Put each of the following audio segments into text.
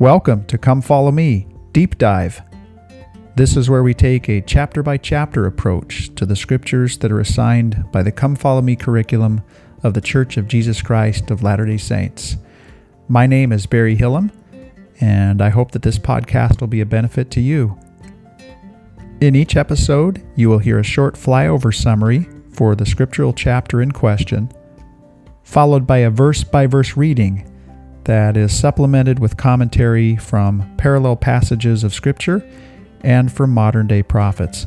Welcome to Come Follow Me Deep Dive. This is where we take a chapter by chapter approach to the scriptures that are assigned by the Come Follow Me curriculum of the Church of Jesus Christ of Latter day Saints. My name is Barry Hillam, and I hope that this podcast will be a benefit to you. In each episode, you will hear a short flyover summary for the scriptural chapter in question, followed by a verse by verse reading that is supplemented with commentary from parallel passages of Scripture and from modern day prophets.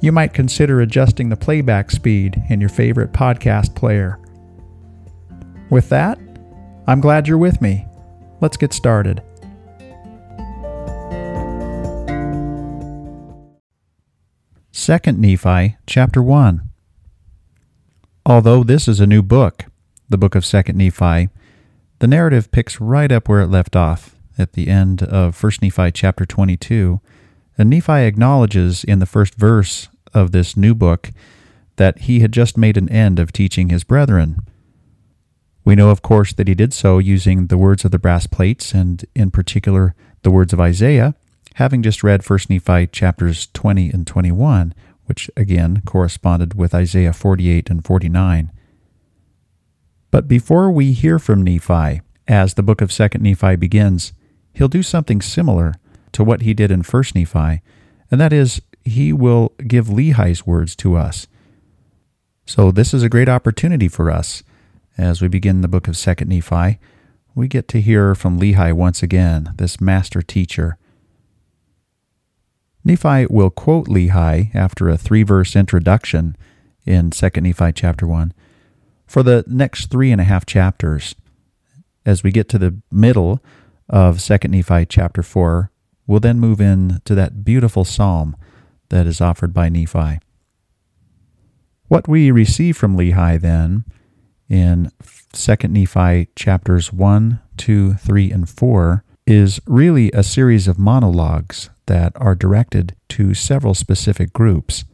You might consider adjusting the playback speed in your favorite podcast player. With that, I'm glad you're with me. Let's get started. Second Nephi, chapter 1. Although this is a new book, the book of Second Nephi, the narrative picks right up where it left off at the end of 1 Nephi chapter 22. And Nephi acknowledges in the first verse of this new book that he had just made an end of teaching his brethren. We know, of course, that he did so using the words of the brass plates, and in particular, the words of Isaiah, having just read 1 Nephi chapters 20 and 21, which again corresponded with Isaiah 48 and 49. But before we hear from Nephi, as the book of 2nd Nephi begins, he'll do something similar to what he did in 1st Nephi, and that is he will give Lehi's words to us. So this is a great opportunity for us as we begin the book of 2nd Nephi. We get to hear from Lehi once again, this master teacher. Nephi will quote Lehi after a three verse introduction in 2nd Nephi chapter 1 for the next three and a half chapters. As we get to the middle of 2nd Nephi chapter 4, we'll then move in to that beautiful psalm that is offered by Nephi. What we receive from Lehi then in 2nd Nephi chapters 1, 2, 3, and 4 is really a series of monologues that are directed to several specific groups.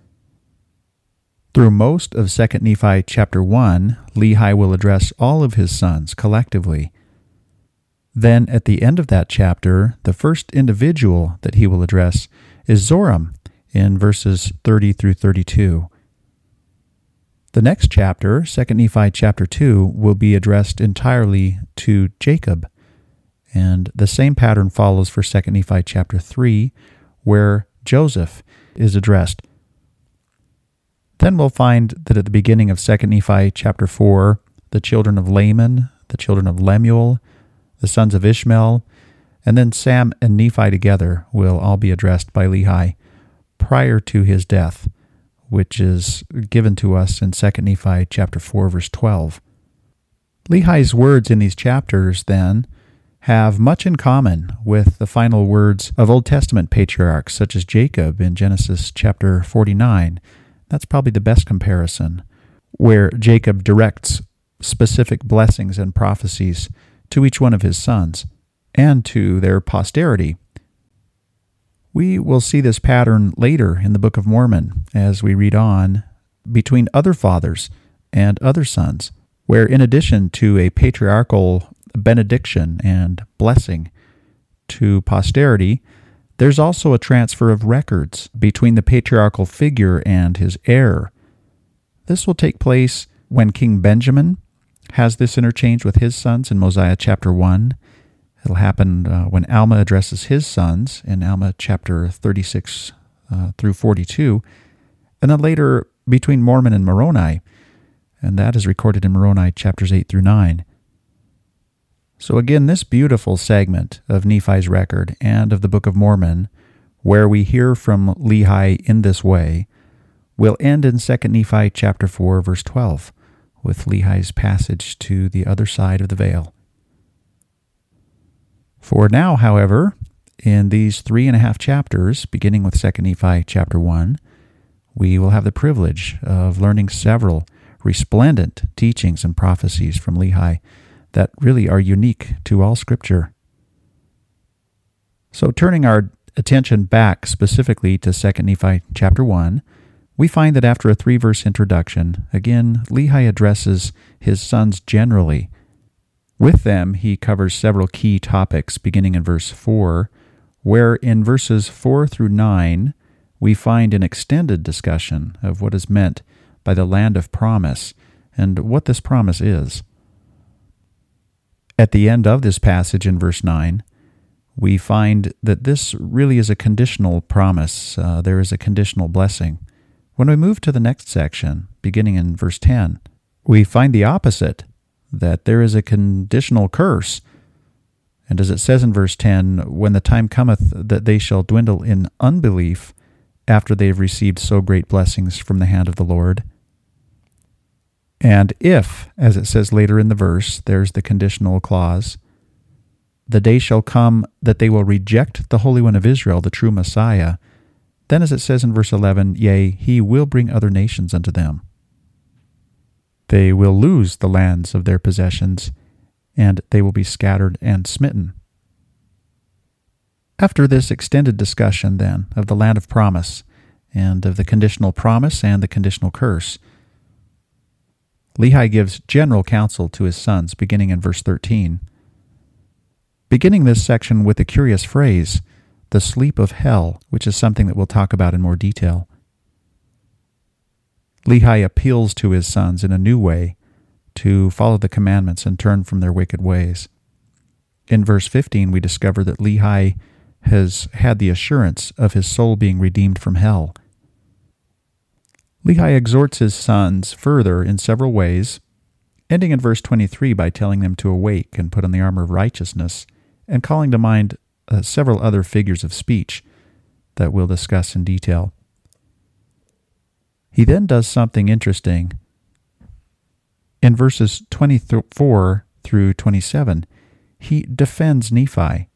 Through most of 2 Nephi chapter 1, Lehi will address all of his sons collectively. Then, at the end of that chapter, the first individual that he will address is Zoram in verses 30 through 32. The next chapter, 2 Nephi chapter 2, will be addressed entirely to Jacob. And the same pattern follows for 2 Nephi chapter 3, where Joseph is addressed then we'll find that at the beginning of 2 Nephi chapter 4, the children of Laman, the children of Lemuel, the sons of Ishmael, and then Sam and Nephi together will all be addressed by Lehi prior to his death, which is given to us in 2 Nephi chapter 4 verse 12. Lehi's words in these chapters then have much in common with the final words of Old Testament patriarchs such as Jacob in Genesis chapter 49 that's probably the best comparison, where Jacob directs specific blessings and prophecies to each one of his sons and to their posterity. We will see this pattern later in the Book of Mormon as we read on between other fathers and other sons, where in addition to a patriarchal benediction and blessing to posterity, there's also a transfer of records between the patriarchal figure and his heir. This will take place when King Benjamin has this interchange with his sons in Mosiah chapter 1. It'll happen uh, when Alma addresses his sons in Alma chapter 36 uh, through 42. And then later between Mormon and Moroni, and that is recorded in Moroni chapters 8 through 9. So, again, this beautiful segment of Nephi's record and of the Book of Mormon, where we hear from Lehi in this way, will end in 2 Nephi chapter 4, verse 12, with Lehi's passage to the other side of the veil. For now, however, in these three and a half chapters, beginning with 2 Nephi chapter 1, we will have the privilege of learning several resplendent teachings and prophecies from Lehi that really are unique to all Scripture. So, turning our attention back specifically to 2 Nephi chapter 1, we find that after a three verse introduction, again, Lehi addresses his sons generally. With them, he covers several key topics, beginning in verse 4, where in verses 4 through 9, we find an extended discussion of what is meant by the land of promise and what this promise is. At the end of this passage in verse 9, we find that this really is a conditional promise. Uh, there is a conditional blessing. When we move to the next section, beginning in verse 10, we find the opposite that there is a conditional curse. And as it says in verse 10, when the time cometh that they shall dwindle in unbelief after they have received so great blessings from the hand of the Lord. And if, as it says later in the verse, there's the conditional clause, the day shall come that they will reject the Holy One of Israel, the true Messiah. Then, as it says in verse 11, yea, he will bring other nations unto them. They will lose the lands of their possessions, and they will be scattered and smitten. After this extended discussion, then, of the land of promise, and of the conditional promise and the conditional curse, Lehi gives general counsel to his sons, beginning in verse 13 beginning this section with a curious phrase, the sleep of hell, which is something that we'll talk about in more detail. Lehi appeals to his sons in a new way to follow the commandments and turn from their wicked ways. In verse 15, we discover that Lehi has had the assurance of his soul being redeemed from hell. Lehi exhorts his sons further in several ways, ending in verse 23 by telling them to awake and put on the armor of righteousness and calling to mind uh, several other figures of speech that we'll discuss in detail. He then does something interesting. In verses 24 through 27, he defends Nephi.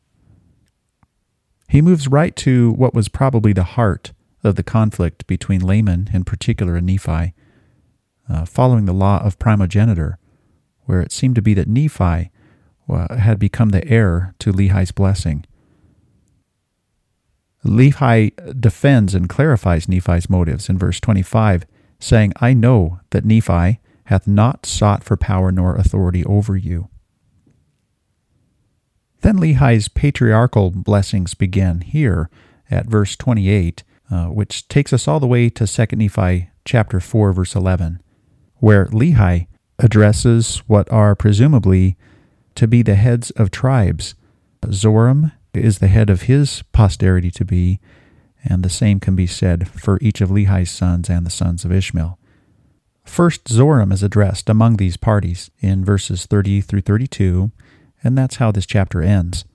He moves right to what was probably the heart of the conflict between Laman, in particular, and Nephi, uh, following the law of primogeniture, where it seemed to be that Nephi uh, had become the heir to Lehi's blessing. Lehi defends and clarifies Nephi's motives in verse 25, saying, I know that Nephi hath not sought for power nor authority over you. Then Lehi's patriarchal blessings begin here at verse 28, uh, which takes us all the way to 2 Nephi chapter 4, verse 11, where Lehi addresses what are presumably to be the heads of tribes. Zoram is the head of his posterity to be, and the same can be said for each of Lehi's sons and the sons of Ishmael. First, Zoram is addressed among these parties in verses 30 through 32, and that's how this chapter ends.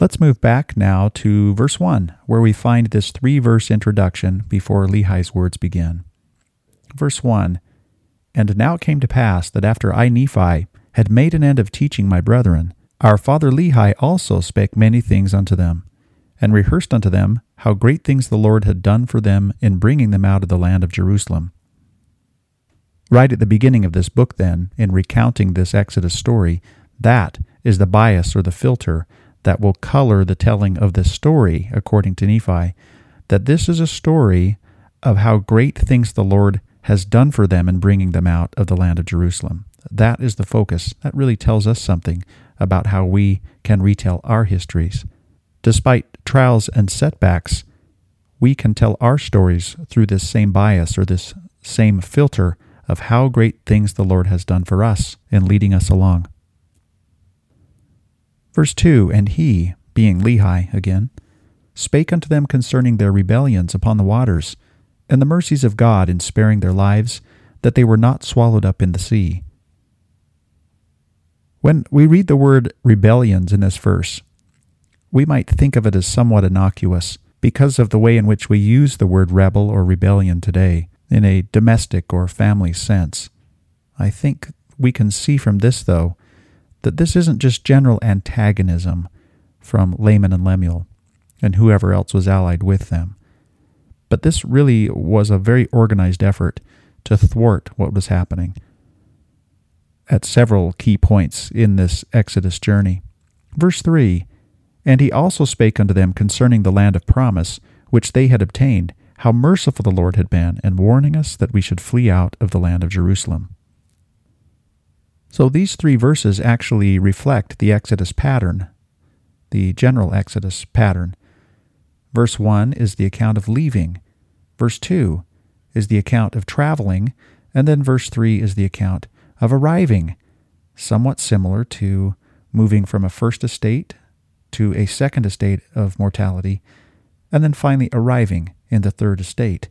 Let's move back now to verse 1, where we find this three verse introduction before Lehi's words begin. Verse 1 and now it came to pass that after I, Nephi, had made an end of teaching my brethren, our father Lehi also spake many things unto them, and rehearsed unto them how great things the Lord had done for them in bringing them out of the land of Jerusalem. Right at the beginning of this book, then, in recounting this Exodus story, that is the bias or the filter that will color the telling of this story, according to Nephi, that this is a story of how great things the Lord has done for them in bringing them out of the land of Jerusalem. That is the focus. That really tells us something about how we can retell our histories. Despite trials and setbacks, we can tell our stories through this same bias or this same filter of how great things the Lord has done for us in leading us along. Verse 2 And he, being Lehi again, spake unto them concerning their rebellions upon the waters and the mercies of God in sparing their lives, that they were not swallowed up in the sea. When we read the word rebellions in this verse, we might think of it as somewhat innocuous because of the way in which we use the word rebel or rebellion today in a domestic or family sense. I think we can see from this, though, that this isn't just general antagonism from Laman and Lemuel and whoever else was allied with them. But this really was a very organized effort to thwart what was happening at several key points in this Exodus journey. Verse 3 And he also spake unto them concerning the land of promise, which they had obtained, how merciful the Lord had been, in warning us that we should flee out of the land of Jerusalem. So these three verses actually reflect the Exodus pattern, the general Exodus pattern. Verse 1 is the account of leaving, verse 2 is the account of traveling, and then verse 3 is the account of arriving, somewhat similar to moving from a first estate to a second estate of mortality, and then finally arriving in the third estate.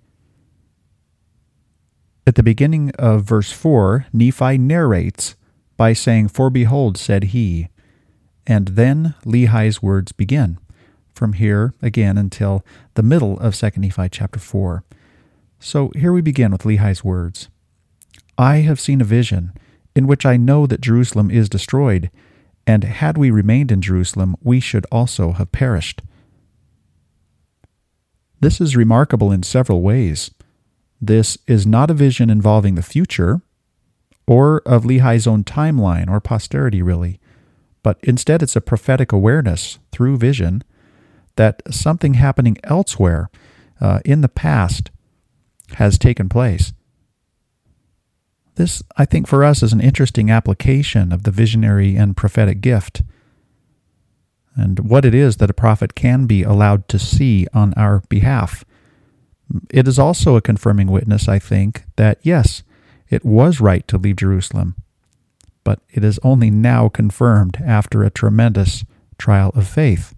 At the beginning of verse 4, Nephi narrates by saying, For behold, said he. And then Lehi's words begin, from here again until the middle of 2 Nephi chapter 4. So here we begin with Lehi's words I have seen a vision in which I know that Jerusalem is destroyed, and had we remained in Jerusalem, we should also have perished. This is remarkable in several ways. This is not a vision involving the future, or of Lehi's own timeline or posterity, really, but instead it's a prophetic awareness through vision that something happening elsewhere uh, in the past has taken place. This, I think, for us is an interesting application of the visionary and prophetic gift and what it is that a prophet can be allowed to see on our behalf. It is also a confirming witness, I think, that yes, it was right to leave Jerusalem, but it is only now confirmed after a tremendous trial of faith.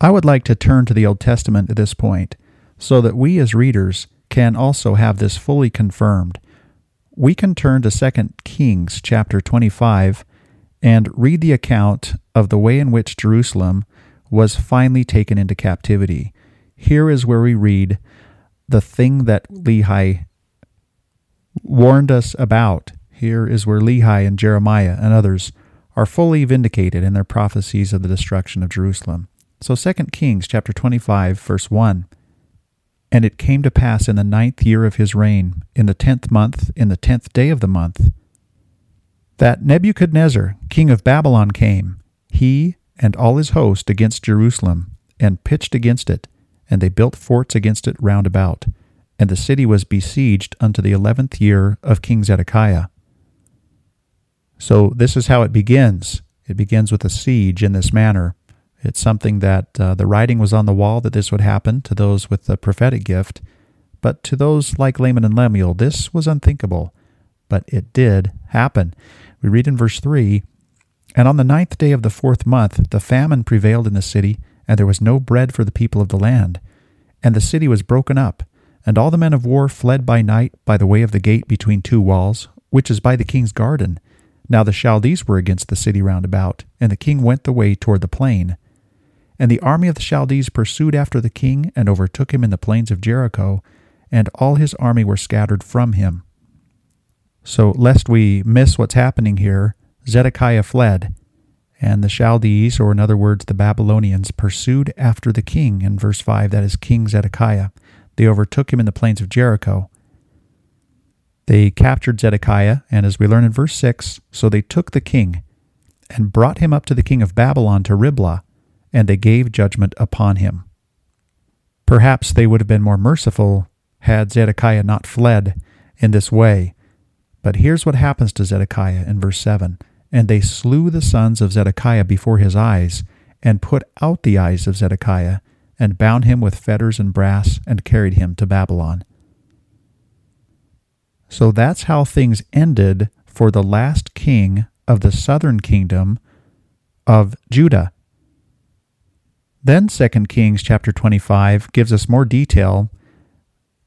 I would like to turn to the Old Testament at this point so that we as readers can also have this fully confirmed. We can turn to 2 Kings chapter 25 and read the account of the way in which Jerusalem was finally taken into captivity. Here is where we read the thing that Lehi warned us about. Here is where Lehi and Jeremiah and others are fully vindicated in their prophecies of the destruction of Jerusalem. So 2 Kings chapter 25 verse 1 and it came to pass in the ninth year of his reign, in the tenth month, in the tenth day of the month, that Nebuchadnezzar, king of Babylon, came, he and all his host, against Jerusalem, and pitched against it, and they built forts against it round about. And the city was besieged unto the eleventh year of King Zedekiah. So this is how it begins. It begins with a siege in this manner. It's something that uh, the writing was on the wall that this would happen to those with the prophetic gift, but to those like Laman and Lemuel, this was unthinkable. But it did happen. We read in verse 3 And on the ninth day of the fourth month, the famine prevailed in the city, and there was no bread for the people of the land. And the city was broken up, and all the men of war fled by night by the way of the gate between two walls, which is by the king's garden. Now the Chaldees were against the city round about, and the king went the way toward the plain. And the army of the Chaldees pursued after the king and overtook him in the plains of Jericho, and all his army were scattered from him. So, lest we miss what's happening here, Zedekiah fled, and the Chaldees, or in other words, the Babylonians, pursued after the king in verse 5, that is King Zedekiah. They overtook him in the plains of Jericho. They captured Zedekiah, and as we learn in verse 6, so they took the king and brought him up to the king of Babylon to Riblah and they gave judgment upon him. Perhaps they would have been more merciful had Zedekiah not fled in this way. But here's what happens to Zedekiah in verse 7 And they slew the sons of Zedekiah before his eyes, and put out the eyes of Zedekiah, and bound him with fetters and brass, and carried him to Babylon. So that's how things ended for the last king of the southern kingdom of Judah. Then 2 Kings chapter 25 gives us more detail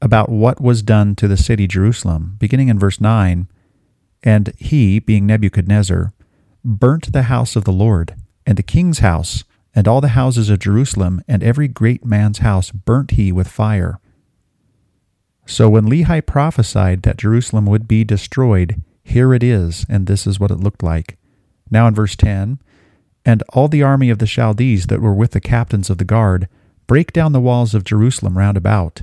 about what was done to the city Jerusalem, beginning in verse 9. And he, being Nebuchadnezzar, burnt the house of the Lord, and the king's house, and all the houses of Jerusalem, and every great man's house burnt he with fire. So when Lehi prophesied that Jerusalem would be destroyed, here it is, and this is what it looked like. Now in verse 10, and all the army of the Chaldees that were with the captains of the guard brake down the walls of Jerusalem round about.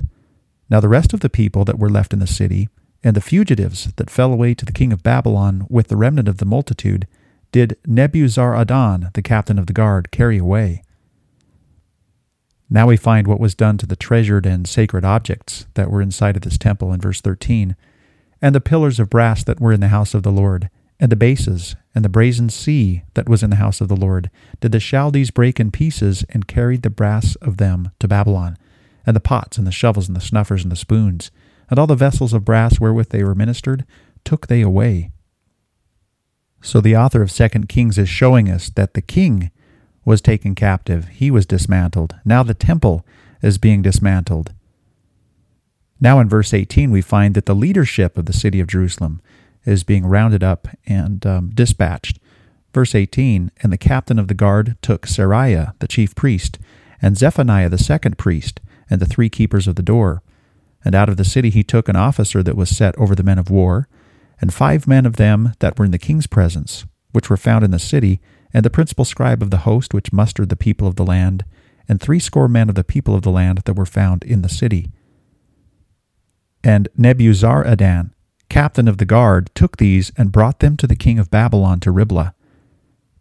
Now the rest of the people that were left in the city, and the fugitives that fell away to the king of Babylon with the remnant of the multitude, did Nebuzaradan, the captain of the guard, carry away. Now we find what was done to the treasured and sacred objects that were inside of this temple in verse 13. and the pillars of brass that were in the house of the Lord, and the bases, and the brazen sea that was in the house of the Lord, did the Chaldees break in pieces, and carried the brass of them to Babylon, and the pots, and the shovels, and the snuffers, and the spoons, and all the vessels of brass wherewith they were ministered, took they away. So the author of Second Kings is showing us that the king was taken captive, he was dismantled. Now the temple is being dismantled. Now in verse 18, we find that the leadership of the city of Jerusalem is being rounded up and um, dispatched. Verse 18 And the captain of the guard took Seraiah, the chief priest, and Zephaniah, the second priest, and the three keepers of the door. And out of the city he took an officer that was set over the men of war, and five men of them that were in the king's presence, which were found in the city, and the principal scribe of the host which mustered the people of the land, and threescore men of the people of the land that were found in the city. And Nebuzaradan, captain of the guard, took these and brought them to the king of Babylon to Riblah.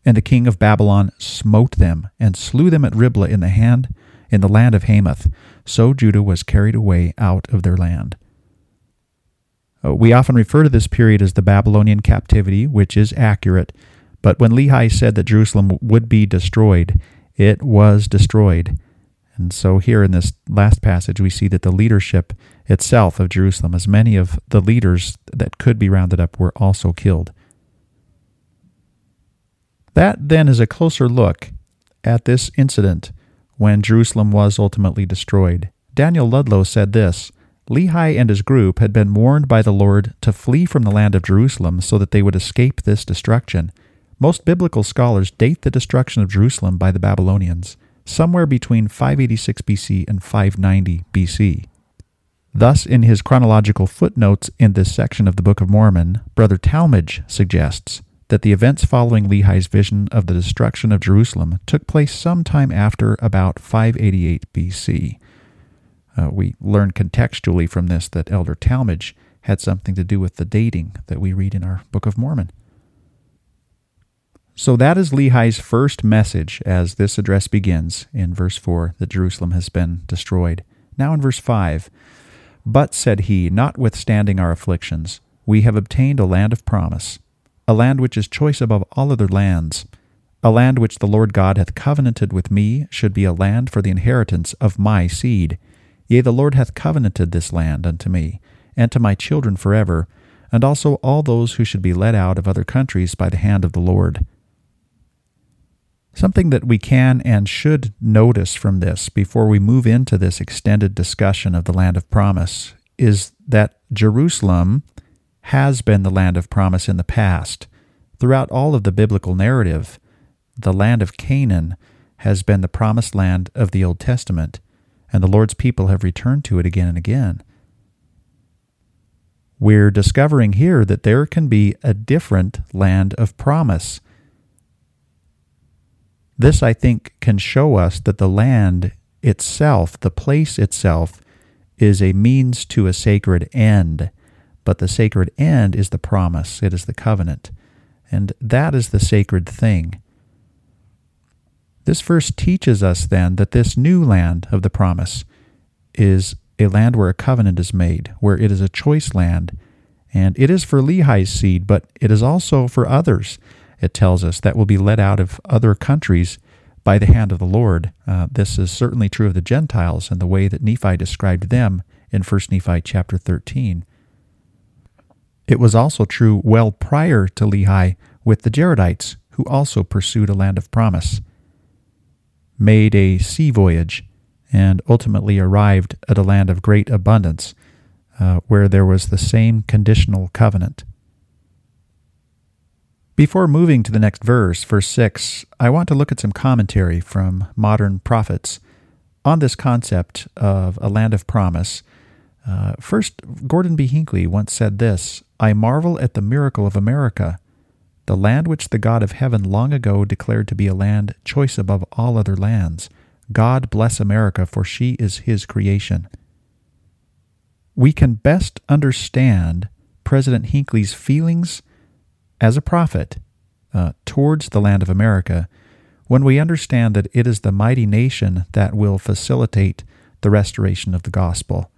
And the king of Babylon smote them, and slew them at Riblah in the hand in the land of Hamath. So Judah was carried away out of their land. Uh, we often refer to this period as the Babylonian captivity, which is accurate, but when Lehi said that Jerusalem would be destroyed, it was destroyed. And so here in this last passage, we see that the leadership itself of Jerusalem, as many of the leaders that could be rounded up, were also killed. That then is a closer look at this incident when Jerusalem was ultimately destroyed. Daniel Ludlow said this Lehi and his group had been warned by the Lord to flee from the land of Jerusalem so that they would escape this destruction. Most biblical scholars date the destruction of Jerusalem by the Babylonians somewhere between 586 BC and 590 BC. Thus, in his chronological footnotes in this section of the Book of Mormon, Brother Talmage suggests that the events following Lehi's vision of the destruction of Jerusalem took place sometime after about 588 BC. Uh, we learn contextually from this that Elder Talmage had something to do with the dating that we read in our Book of Mormon. So that is Lehi's first message as this address begins in verse 4 that Jerusalem has been destroyed. Now in verse 5 But, said he, notwithstanding our afflictions, we have obtained a land of promise, a land which is choice above all other lands. A land which the Lord God hath covenanted with me should be a land for the inheritance of my seed. Yea, the Lord hath covenanted this land unto me, and to my children forever, and also all those who should be led out of other countries by the hand of the Lord. Something that we can and should notice from this before we move into this extended discussion of the land of promise is that Jerusalem has been the land of promise in the past. Throughout all of the biblical narrative, the land of Canaan has been the promised land of the Old Testament, and the Lord's people have returned to it again and again. We're discovering here that there can be a different land of promise this, I think, can show us that the land itself, the place itself, is a means to a sacred end, but the sacred end is the promise, it is the covenant, and that is the sacred thing. This verse teaches us then that this new land of the promise is a land where a covenant is made, where it is a choice land, and it is for Lehi's seed, but it is also for others it tells us, that will be led out of other countries by the hand of the Lord. Uh, this is certainly true of the Gentiles and the way that Nephi described them in 1 Nephi chapter 13. It was also true well prior to Lehi with the Jaredites, who also pursued a land of promise, made a sea voyage, and ultimately arrived at a land of great abundance, uh, where there was the same conditional covenant. Before moving to the next verse, verse 6, I want to look at some commentary from modern prophets on this concept of a land of promise. Uh, first, Gordon B. Hinckley once said this I marvel at the miracle of America, the land which the God of heaven long ago declared to be a land choice above all other lands. God bless America, for she is his creation. We can best understand President Hinckley's feelings as a prophet uh, towards the land of America when we understand that it is the mighty nation that will facilitate the restoration of the gospel.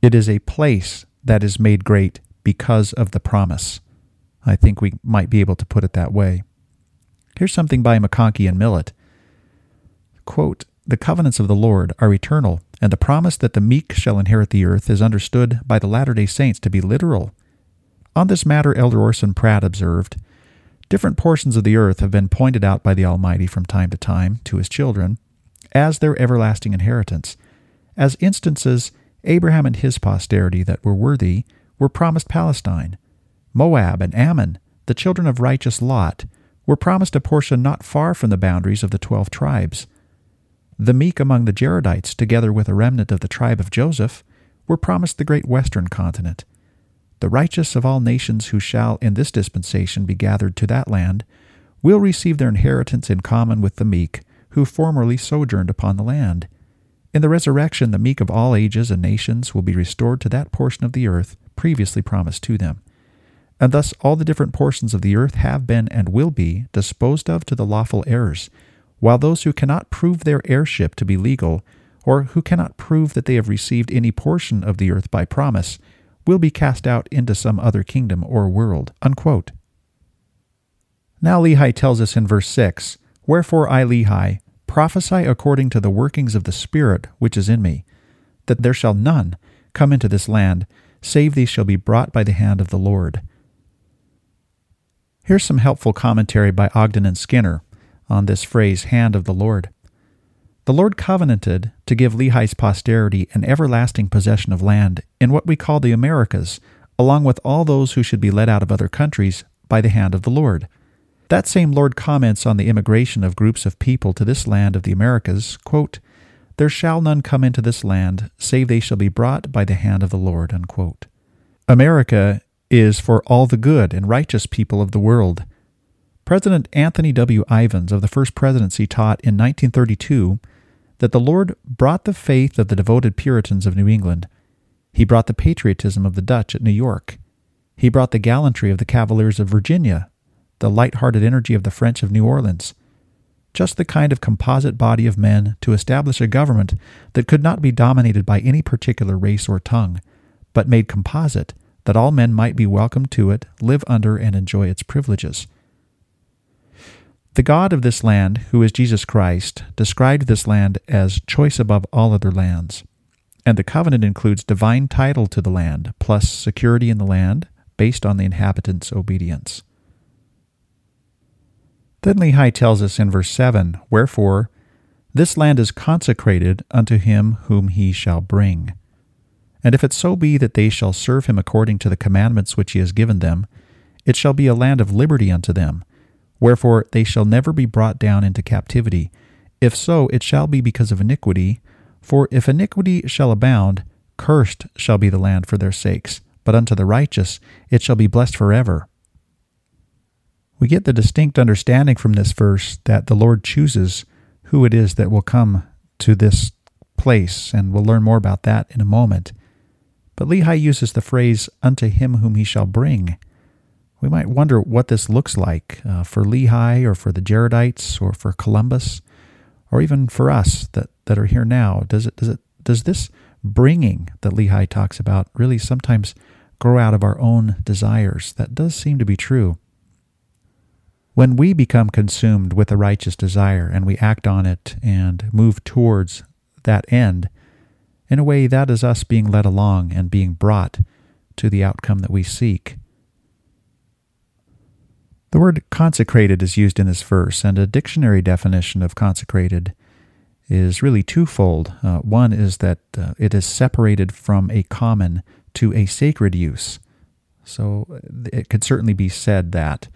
It is a place that is made great because of the promise. I think we might be able to put it that way. Here's something by McConkie and Millet. Quote, the covenants of the Lord are eternal, and the promise that the meek shall inherit the earth is understood by the Latter day Saints to be literal. On this matter, Elder Orson Pratt observed Different portions of the earth have been pointed out by the Almighty from time to time to his children as their everlasting inheritance. As instances, Abraham and his posterity that were worthy were promised Palestine. Moab and Ammon, the children of righteous Lot, were promised a portion not far from the boundaries of the twelve tribes. The meek among the Jaredites, together with a remnant of the tribe of Joseph, were promised the great western continent. The righteous of all nations who shall in this dispensation be gathered to that land will receive their inheritance in common with the meek who formerly sojourned upon the land. In the resurrection, the meek of all ages and nations will be restored to that portion of the earth previously promised to them. And thus all the different portions of the earth have been and will be disposed of to the lawful heirs while those who cannot prove their heirship to be legal, or who cannot prove that they have received any portion of the earth by promise, will be cast out into some other kingdom or world. Unquote. Now Lehi tells us in verse 6 Wherefore I, Lehi, prophesy according to the workings of the Spirit which is in me, that there shall none come into this land, save these shall be brought by the hand of the Lord. Here's some helpful commentary by Ogden and Skinner on this phrase, hand of the Lord. The Lord covenanted to give Lehi's posterity an everlasting possession of land in what we call the Americas, along with all those who should be led out of other countries by the hand of the Lord. That same Lord comments on the immigration of groups of people to this land of the Americas, quote, There shall none come into this land, save they shall be brought by the hand of the Lord. Unquote. America is for all the good and righteous people of the world, President Anthony W. Ivins of the First Presidency taught in 1932 that the Lord brought the faith of the devoted Puritans of New England. He brought the patriotism of the Dutch at New York. He brought the gallantry of the Cavaliers of Virginia, the light-hearted energy of the French of New Orleans. Just the kind of composite body of men to establish a government that could not be dominated by any particular race or tongue, but made composite that all men might be welcome to it, live under, and enjoy its privileges. The God of this land, who is Jesus Christ, described this land as choice above all other lands. And the covenant includes divine title to the land, plus security in the land, based on the inhabitants' obedience. Then Lehi tells us in verse 7 Wherefore, this land is consecrated unto him whom he shall bring. And if it so be that they shall serve him according to the commandments which he has given them, it shall be a land of liberty unto them, Wherefore they shall never be brought down into captivity. If so, it shall be because of iniquity. For if iniquity shall abound, cursed shall be the land for their sakes, but unto the righteous it shall be blessed forever. We get the distinct understanding from this verse that the Lord chooses who it is that will come to this place, and we'll learn more about that in a moment. But Lehi uses the phrase, unto him whom he shall bring we might wonder what this looks like uh, for Lehi or for the Jaredites or for Columbus or even for us that, that are here now. Does it does it does this bringing that Lehi talks about really sometimes grow out of our own desires? That does seem to be true. When we become consumed with a righteous desire and we act on it and move towards that end, in a way that is us being led along and being brought to the outcome that we seek. The word consecrated is used in this verse, and a dictionary definition of consecrated is really twofold. Uh, one is that uh, it is separated from a common to a sacred use. So it could certainly be said that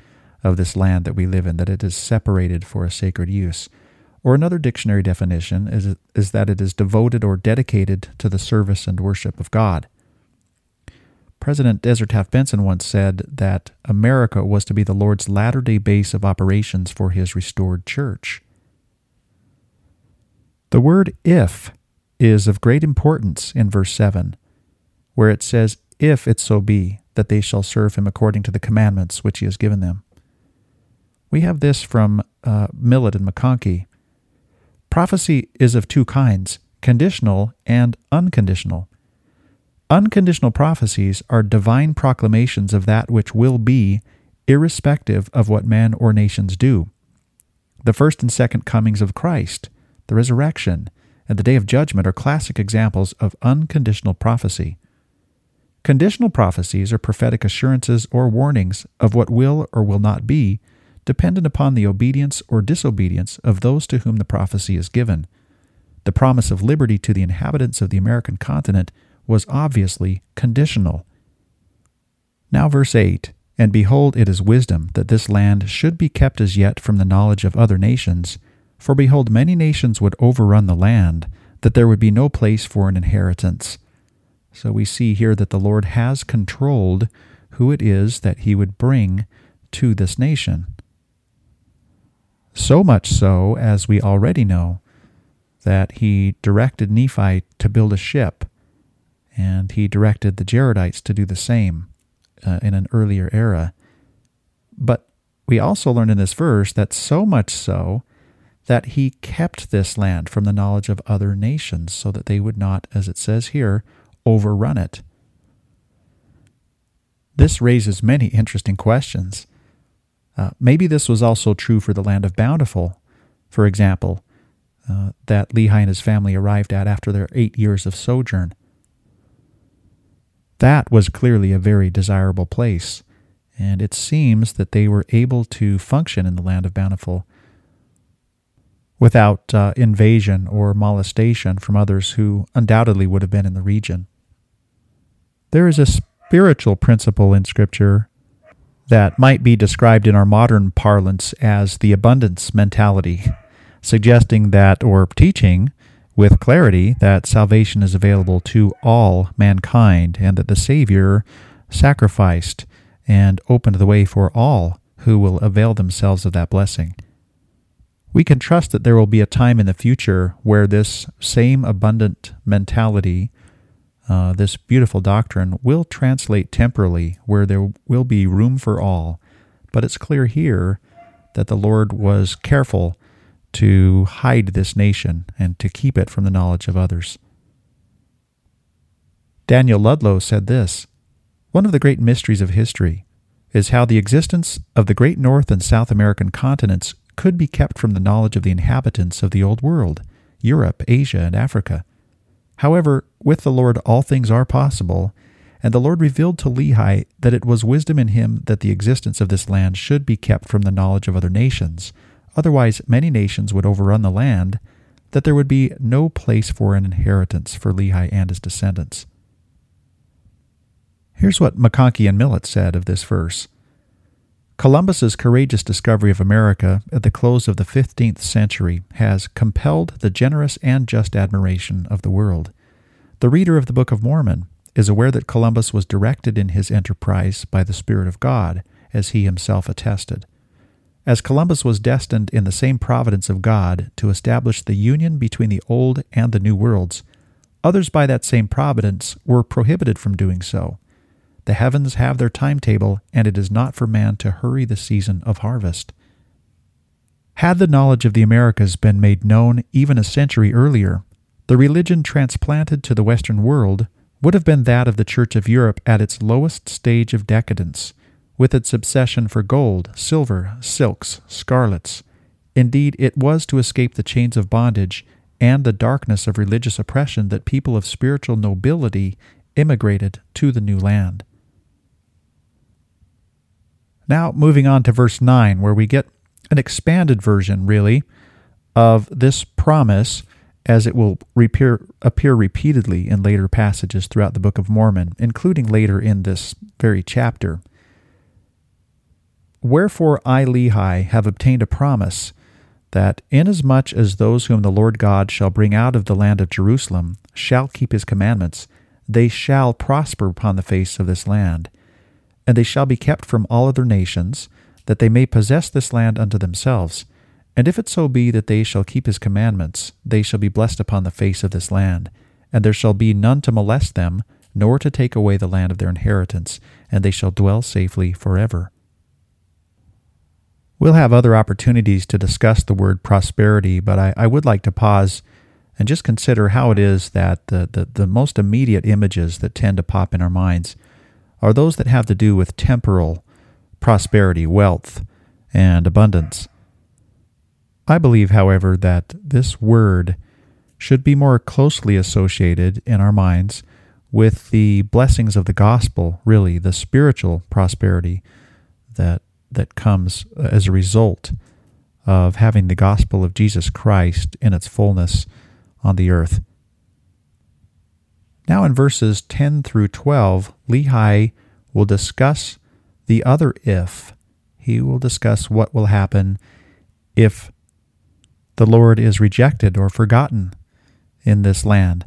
of this land that we live in, that it is separated for a sacred use. Or another dictionary definition is, is that it is devoted or dedicated to the service and worship of God. President Ezra Taft Benson once said that America was to be the Lord's latter day base of operations for his restored church. The word if is of great importance in verse 7, where it says, If it so be that they shall serve him according to the commandments which he has given them. We have this from uh, Millet and McConkie. Prophecy is of two kinds conditional and unconditional. Unconditional prophecies are divine proclamations of that which will be, irrespective of what men or nations do. The first and second comings of Christ, the resurrection, and the day of judgment are classic examples of unconditional prophecy. Conditional prophecies are prophetic assurances or warnings of what will or will not be, dependent upon the obedience or disobedience of those to whom the prophecy is given. The promise of liberty to the inhabitants of the American continent was obviously conditional. Now, verse 8 And behold, it is wisdom that this land should be kept as yet from the knowledge of other nations. For behold, many nations would overrun the land, that there would be no place for an inheritance. So we see here that the Lord has controlled who it is that he would bring to this nation. So much so, as we already know, that he directed Nephi to build a ship, and he directed the Jaredites to do the same uh, in an earlier era. But we also learn in this verse that so much so that he kept this land from the knowledge of other nations, so that they would not, as it says here, overrun it. This raises many interesting questions. Uh, maybe this was also true for the land of Bountiful, for example, uh, that Lehi and his family arrived at after their eight years of sojourn. That was clearly a very desirable place, and it seems that they were able to function in the land of Bountiful without uh, invasion or molestation from others who undoubtedly would have been in the region. There is a spiritual principle in Scripture that might be described in our modern parlance as the abundance mentality, suggesting that, or teaching with clarity, that salvation is available to all mankind and that the Savior sacrificed and opened the way for all who will avail themselves of that blessing. We can trust that there will be a time in the future where this same abundant mentality, uh, this beautiful doctrine, will translate temporally, where there will be room for all. But it's clear here that the Lord was careful to hide this nation and to keep it from the knowledge of others. Daniel Ludlow said this One of the great mysteries of history is how the existence of the great North and South American continents could be kept from the knowledge of the inhabitants of the Old World, Europe, Asia, and Africa. However, with the Lord all things are possible, and the Lord revealed to Lehi that it was wisdom in him that the existence of this land should be kept from the knowledge of other nations. Otherwise, many nations would overrun the land, that there would be no place for an inheritance for Lehi and his descendants. Here's what McConkie and Millet said of this verse. Columbus's courageous discovery of America at the close of the 15th century has compelled the generous and just admiration of the world. The reader of the Book of Mormon is aware that Columbus was directed in his enterprise by the Spirit of God, as he himself attested. As Columbus was destined in the same providence of God to establish the union between the Old and the New worlds, others by that same providence were prohibited from doing so. The heavens have their timetable, and it is not for man to hurry the season of harvest. Had the knowledge of the Americas been made known even a century earlier, the religion transplanted to the Western world would have been that of the Church of Europe at its lowest stage of decadence, with its obsession for gold, silver, silks, scarlets. Indeed, it was to escape the chains of bondage and the darkness of religious oppression that people of spiritual nobility immigrated to the new land. Now, moving on to verse 9, where we get an expanded version, really, of this promise as it will appear, appear repeatedly in later passages throughout the Book of Mormon, including later in this very chapter. Wherefore I, Lehi, have obtained a promise that inasmuch as those whom the Lord God shall bring out of the land of Jerusalem shall keep his commandments, they shall prosper upon the face of this land and they shall be kept from all other nations, that they may possess this land unto themselves. And if it so be that they shall keep his commandments, they shall be blessed upon the face of this land, and there shall be none to molest them, nor to take away the land of their inheritance, and they shall dwell safely forever. We'll have other opportunities to discuss the word prosperity, but I, I would like to pause and just consider how it is that the, the, the most immediate images that tend to pop in our minds are those that have to do with temporal prosperity, wealth, and abundance. I believe, however, that this word should be more closely associated in our minds with the blessings of the gospel, really, the spiritual prosperity that, that comes uh, as a result of having the gospel of Jesus Christ in its fullness on the earth. Now, in verses 10 through 12, Lehi will discuss the other if. He will discuss what will happen if the Lord is rejected or forgotten in this land.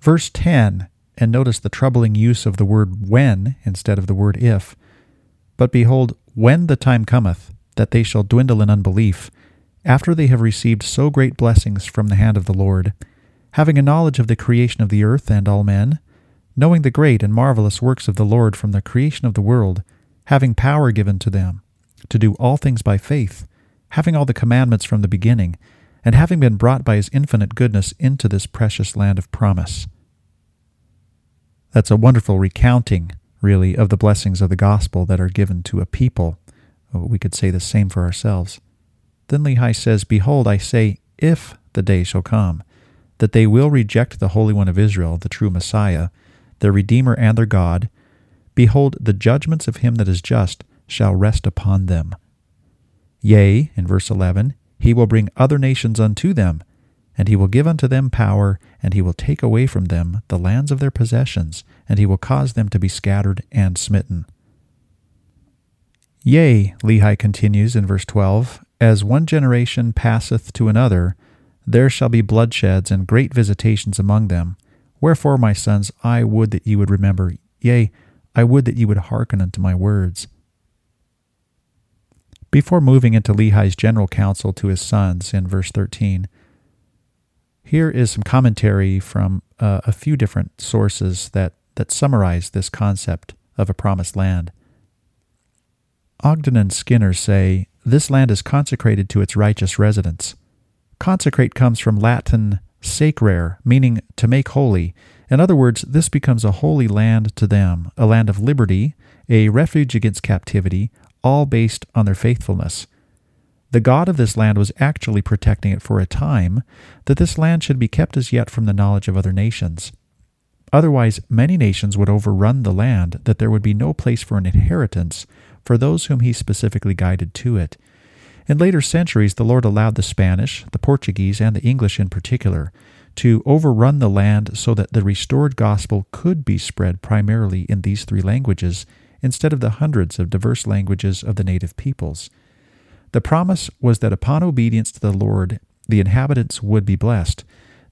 Verse 10, and notice the troubling use of the word when instead of the word if. But behold, when the time cometh that they shall dwindle in unbelief, after they have received so great blessings from the hand of the Lord, having a knowledge of the creation of the earth and all men, knowing the great and marvelous works of the Lord from the creation of the world, having power given to them, to do all things by faith, having all the commandments from the beginning, and having been brought by his infinite goodness into this precious land of promise. That's a wonderful recounting, really, of the blessings of the gospel that are given to a people. We could say the same for ourselves. Then Lehi says, Behold, I say, if the day shall come, that they will reject the Holy One of Israel, the true Messiah, their Redeemer and their God, behold, the judgments of him that is just shall rest upon them. Yea, in verse 11, he will bring other nations unto them, and he will give unto them power, and he will take away from them the lands of their possessions, and he will cause them to be scattered and smitten. Yea, Lehi continues in verse 12, as one generation passeth to another, there shall be bloodsheds and great visitations among them. Wherefore, my sons, I would that ye would remember, yea, I would that ye would hearken unto my words. Before moving into Lehi's general counsel to his sons in verse 13, here is some commentary from uh, a few different sources that, that summarize this concept of a promised land. Ogden and Skinner say this land is consecrated to its righteous residents. Consecrate comes from Latin sacrare, meaning to make holy. In other words, this becomes a holy land to them, a land of liberty, a refuge against captivity, all based on their faithfulness. The God of this land was actually protecting it for a time, that this land should be kept as yet from the knowledge of other nations. Otherwise, many nations would overrun the land, that there would be no place for an inheritance for those whom he specifically guided to it. In later centuries, the Lord allowed the Spanish, the Portuguese, and the English in particular to overrun the land so that the restored gospel could be spread primarily in these three languages instead of the hundreds of diverse languages of the native peoples. The promise was that upon obedience to the Lord, the inhabitants would be blessed,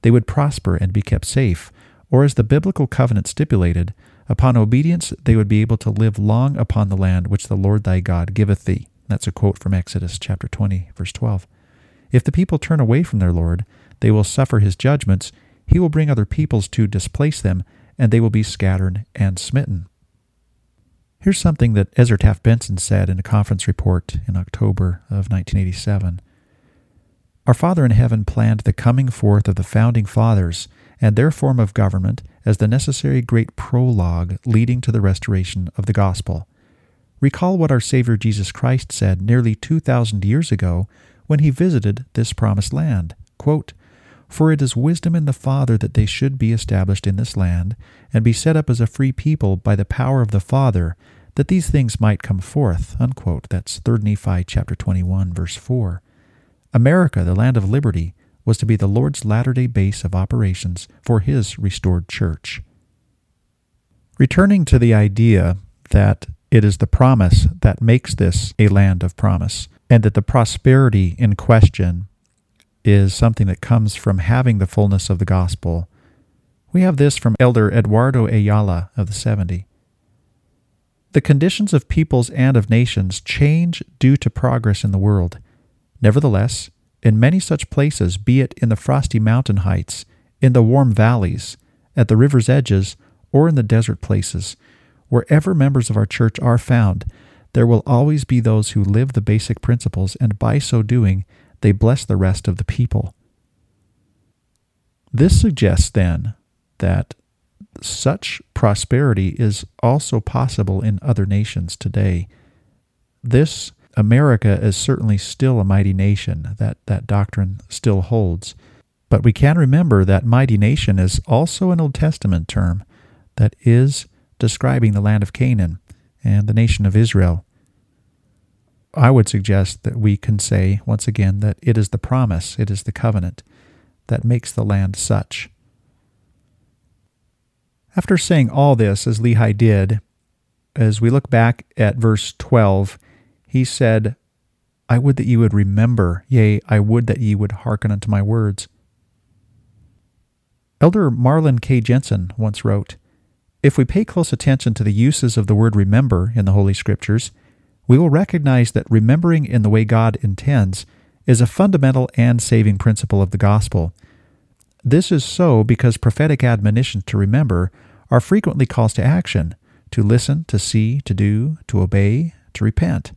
they would prosper and be kept safe, or as the biblical covenant stipulated, Upon obedience, they would be able to live long upon the land which the Lord thy God giveth thee. That's a quote from Exodus chapter 20, verse 12. If the people turn away from their Lord, they will suffer his judgments. He will bring other peoples to displace them, and they will be scattered and smitten. Here's something that Ezra Taft Benson said in a conference report in October of 1987. Our Father in heaven planned the coming forth of the founding fathers and their form of government as the necessary great prologue leading to the restoration of the gospel. Recall what our Savior Jesus Christ said nearly 2,000 years ago when he visited this promised land. Quote, For it is wisdom in the Father that they should be established in this land, and be set up as a free people by the power of the Father, that these things might come forth. Unquote. That's 3 Nephi chapter 21, verse 4. America, the land of liberty, was to be the Lord's latter day base of operations for his restored church. Returning to the idea that it is the promise that makes this a land of promise, and that the prosperity in question is something that comes from having the fullness of the gospel, we have this from Elder Eduardo Ayala of the 70. The conditions of peoples and of nations change due to progress in the world. Nevertheless, in many such places, be it in the frosty mountain heights, in the warm valleys, at the river's edges, or in the desert places, wherever members of our church are found, there will always be those who live the basic principles, and by so doing, they bless the rest of the people. This suggests then that such prosperity is also possible in other nations today. This America is certainly still a mighty nation. That that doctrine still holds. But we can remember that mighty nation is also an Old Testament term that is describing the land of Canaan and the nation of Israel. I would suggest that we can say, once again, that it is the promise, it is the covenant that makes the land such. After saying all this, as Lehi did, as we look back at verse 12, he said, I would that ye would remember, yea, I would that ye would hearken unto my words. Elder Marlin K. Jensen once wrote, If we pay close attention to the uses of the word remember in the Holy Scriptures, we will recognize that remembering in the way God intends is a fundamental and saving principle of the gospel. This is so because prophetic admonitions to remember are frequently calls to action, to listen, to see, to do, to obey, to repent.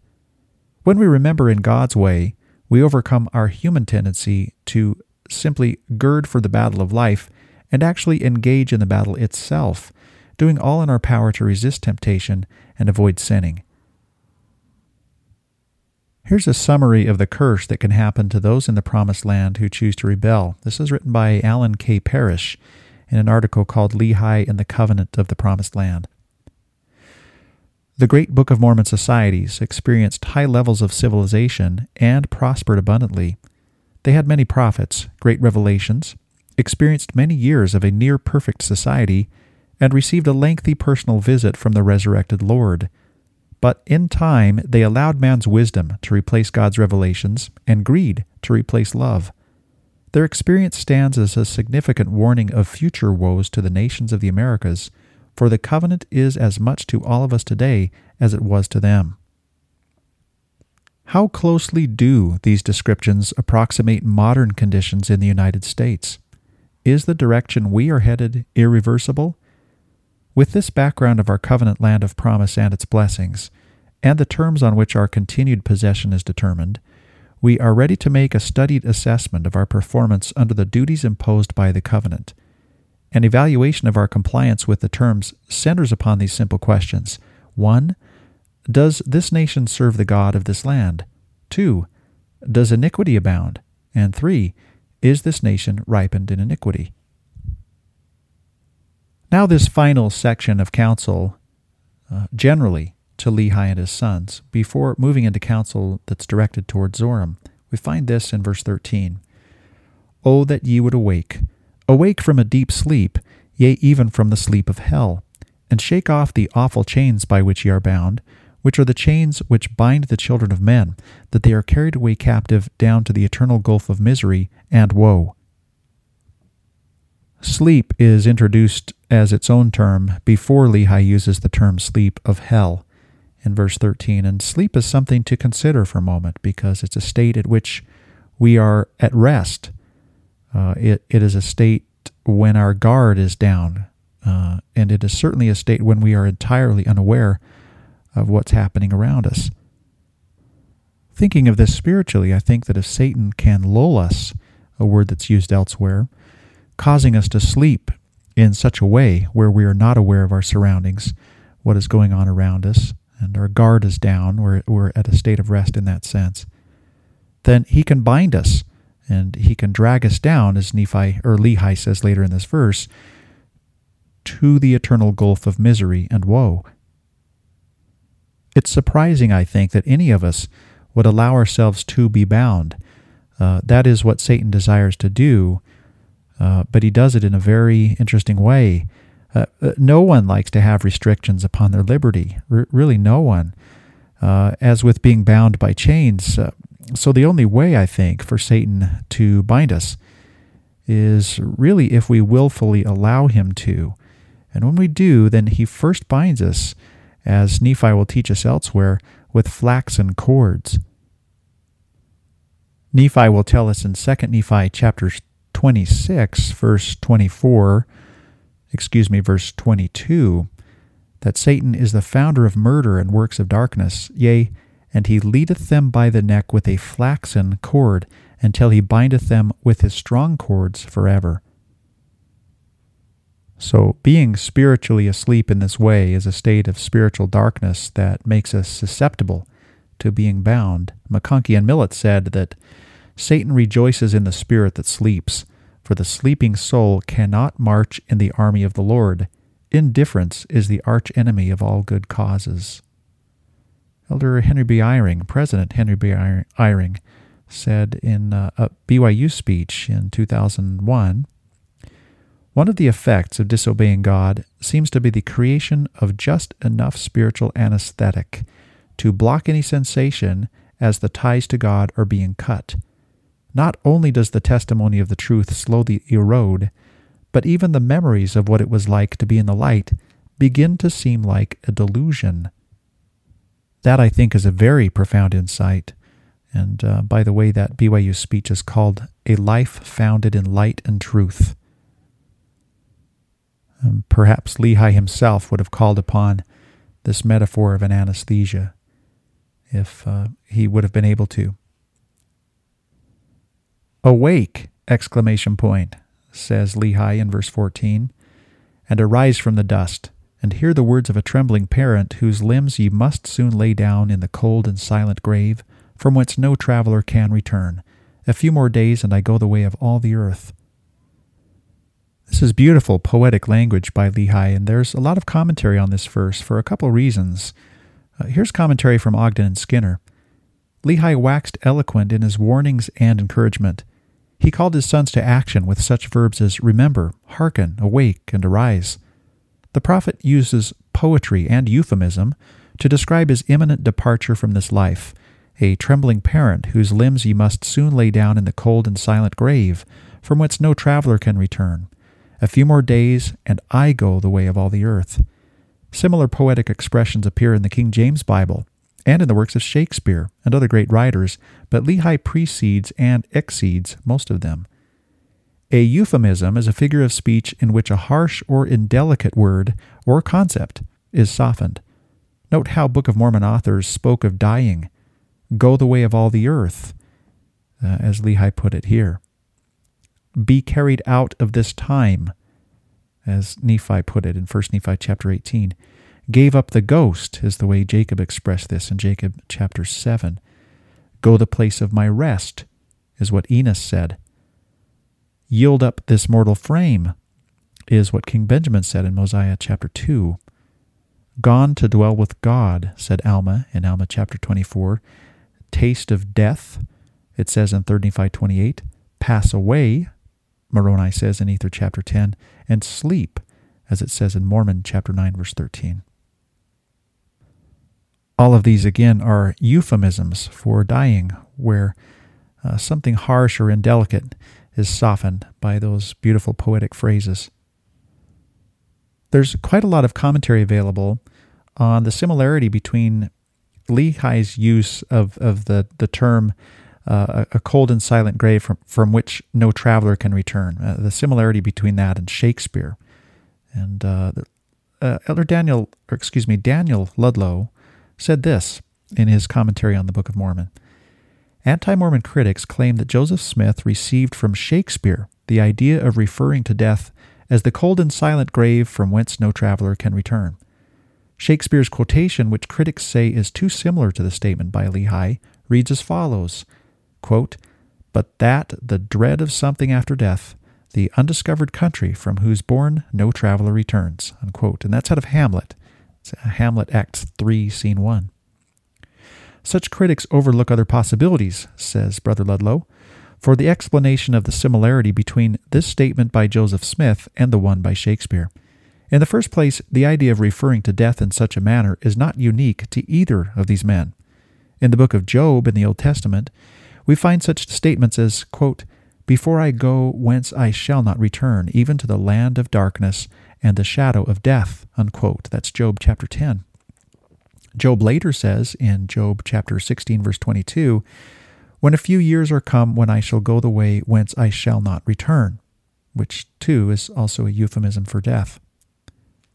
When we remember in God's way, we overcome our human tendency to simply gird for the battle of life and actually engage in the battle itself, doing all in our power to resist temptation and avoid sinning. Here's a summary of the curse that can happen to those in the Promised Land who choose to rebel. This is written by Alan K. Parrish in an article called Lehi and the Covenant of the Promised Land. The great Book of Mormon societies experienced high levels of civilization and prospered abundantly. They had many prophets, great revelations, experienced many years of a near perfect society, and received a lengthy personal visit from the resurrected Lord. But in time, they allowed man's wisdom to replace God's revelations and greed to replace love. Their experience stands as a significant warning of future woes to the nations of the Americas for the covenant is as much to all of us today as it was to them. How closely do these descriptions approximate modern conditions in the United States? Is the direction we are headed irreversible? With this background of our covenant land of promise and its blessings, and the terms on which our continued possession is determined, we are ready to make a studied assessment of our performance under the duties imposed by the covenant an evaluation of our compliance with the terms centers upon these simple questions. 1. Does this nation serve the God of this land? 2. Does iniquity abound? And 3. Is this nation ripened in iniquity? Now, this final section of counsel, uh, generally to Lehi and his sons, before moving into counsel that's directed toward Zoram, we find this in verse 13. Oh, that ye would awake! Awake from a deep sleep, yea, even from the sleep of hell, and shake off the awful chains by which ye are bound, which are the chains which bind the children of men, that they are carried away captive down to the eternal gulf of misery and woe. Sleep is introduced as its own term before Lehi uses the term sleep of hell in verse 13. And sleep is something to consider for a moment because it's a state at which we are at rest uh, it, it is a state when our guard is down, uh, and it is certainly a state when we are entirely unaware of what's happening around us. Thinking of this spiritually, I think that if Satan can lull us, a word that's used elsewhere, causing us to sleep in such a way where we are not aware of our surroundings, what is going on around us, and our guard is down, we're, we're at a state of rest in that sense, then he can bind us and he can drag us down, as Nephi or Lehi says later in this verse, to the eternal gulf of misery and woe. It's surprising, I think, that any of us would allow ourselves to be bound. Uh, that is what Satan desires to do, uh, but he does it in a very interesting way. Uh, uh no one likes to have restrictions upon their liberty. R- really, no one. Uh, as with being bound by chains, uh, so the only way, I think, for Satan to bind us is really if we willfully allow him to. And when we do, then he first binds us, as Nephi will teach us elsewhere, with flaxen cords. Nephi will tell us in 2 Nephi chapter 26, verse 24, excuse me, verse 22, that Satan is the founder of murder and works of darkness, yea, and he leadeth them by the neck with a flaxen cord, until he bindeth them with his strong cords forever. So, being spiritually asleep in this way is a state of spiritual darkness that makes us susceptible to being bound. McConkie and Millet said that Satan rejoices in the spirit that sleeps, for the sleeping soul cannot march in the army of the Lord. Indifference is the arch enemy of all good causes. Elder Henry B. Eyring, President Henry B. Eyring, said in uh, a BYU speech in 2001 One of the effects of disobeying God seems to be the creation of just enough spiritual anesthetic to block any sensation as the ties to God are being cut. Not only does the testimony of the truth slowly erode, but even the memories of what it was like to be in the light begin to seem like a delusion. That, I think, is a very profound insight. And uh, by the way, that BYU speech is called A Life Founded in Light and Truth. Um, perhaps Lehi himself would have called upon this metaphor of an anesthesia if uh, he would have been able to. Awake! exclamation point, says Lehi in verse 14, and arise from the dust, and hear the words of a trembling parent whose limbs ye must soon lay down in the cold and silent grave, from whence no traveller can return. A few more days, and I go the way of all the earth. This is beautiful poetic language by Lehi, and there's a lot of commentary on this verse for a couple reasons. Uh, here's commentary from Ogden and Skinner. Lehi waxed eloquent in his warnings and encouragement. He called his sons to action with such verbs as remember, hearken, awake, and arise. The prophet uses poetry and euphemism to describe his imminent departure from this life, a trembling parent whose limbs ye must soon lay down in the cold and silent grave, from whence no traveller can return. A few more days, and I go the way of all the earth. Similar poetic expressions appear in the King James Bible and in the works of Shakespeare and other great writers, but Lehi precedes and exceeds most of them. A euphemism is a figure of speech in which a harsh or indelicate word or concept is softened. Note how Book of Mormon authors spoke of dying, go the way of all the earth, uh, as Lehi put it here. Be carried out of this time, as Nephi put it in 1 Nephi chapter 18. Gave up the ghost, is the way Jacob expressed this in Jacob chapter 7. Go the place of my rest, is what Enos said. Yield up this mortal frame, is what King Benjamin said in Mosiah chapter 2. Gone to dwell with God, said Alma in Alma chapter 24. Taste of death, it says in 3 Nephi 28. Pass away, Moroni says in Ether chapter 10, and sleep, as it says in Mormon chapter 9, verse 13. All of these, again, are euphemisms for dying, where uh, something harsh or indelicate is softened by those beautiful poetic phrases. There's quite a lot of commentary available on the similarity between Lehi's use of, of the, the term uh, a cold and silent grave from, from which no traveler can return. Uh, the similarity between that and Shakespeare. And uh, uh, Elder Daniel, or excuse me, Daniel Ludlow said this in his commentary on the Book of Mormon. Anti Mormon critics claim that Joseph Smith received from Shakespeare the idea of referring to death as the cold and silent grave from whence no traveler can return. Shakespeare's quotation, which critics say is too similar to the statement by Lehi, reads as follows quote, But that the dread of something after death, the undiscovered country from whose bourne no traveler returns. Unquote. And that's out of Hamlet. Hamlet Act 3, Scene 1. Such critics overlook other possibilities, says Brother Ludlow, for the explanation of the similarity between this statement by Joseph Smith and the one by Shakespeare. In the first place, the idea of referring to death in such a manner is not unique to either of these men. In the book of Job in the Old Testament, we find such statements as, quote, Before I go whence I shall not return, even to the land of darkness and the shadow of death, unquote. That's Job chapter 10. Job later says in Job chapter 16, verse 22, When a few years are come, when I shall go the way whence I shall not return, which too is also a euphemism for death.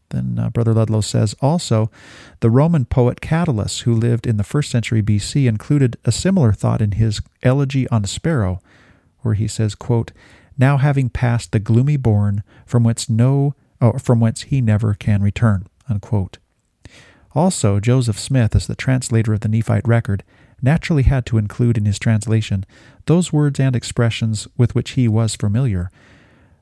Then uh, Brother Ludlow says also, the Roman poet Catullus, who lived in the first century BC, included a similar thought in his Elegy on a Sparrow, where he says, quote, Now having passed the gloomy bourne, from whence no from whence he never can return. Unquote. Also, Joseph Smith, as the translator of the Nephite record, naturally had to include in his translation those words and expressions with which he was familiar.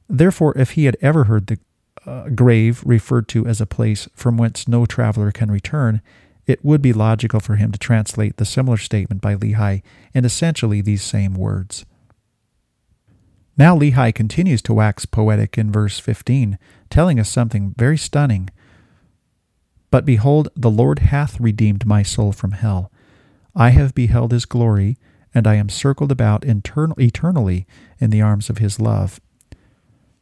Therefore, if he had ever heard the uh, grave referred to as a place from whence no traveler can return, it would be logical for him to translate the similar statement by Lehi in essentially these same words. Now Lehi continues to wax poetic in verse 15, telling us something very stunning. But behold, the Lord hath redeemed my soul from hell. I have beheld his glory, and I am circled about eternally in the arms of his love.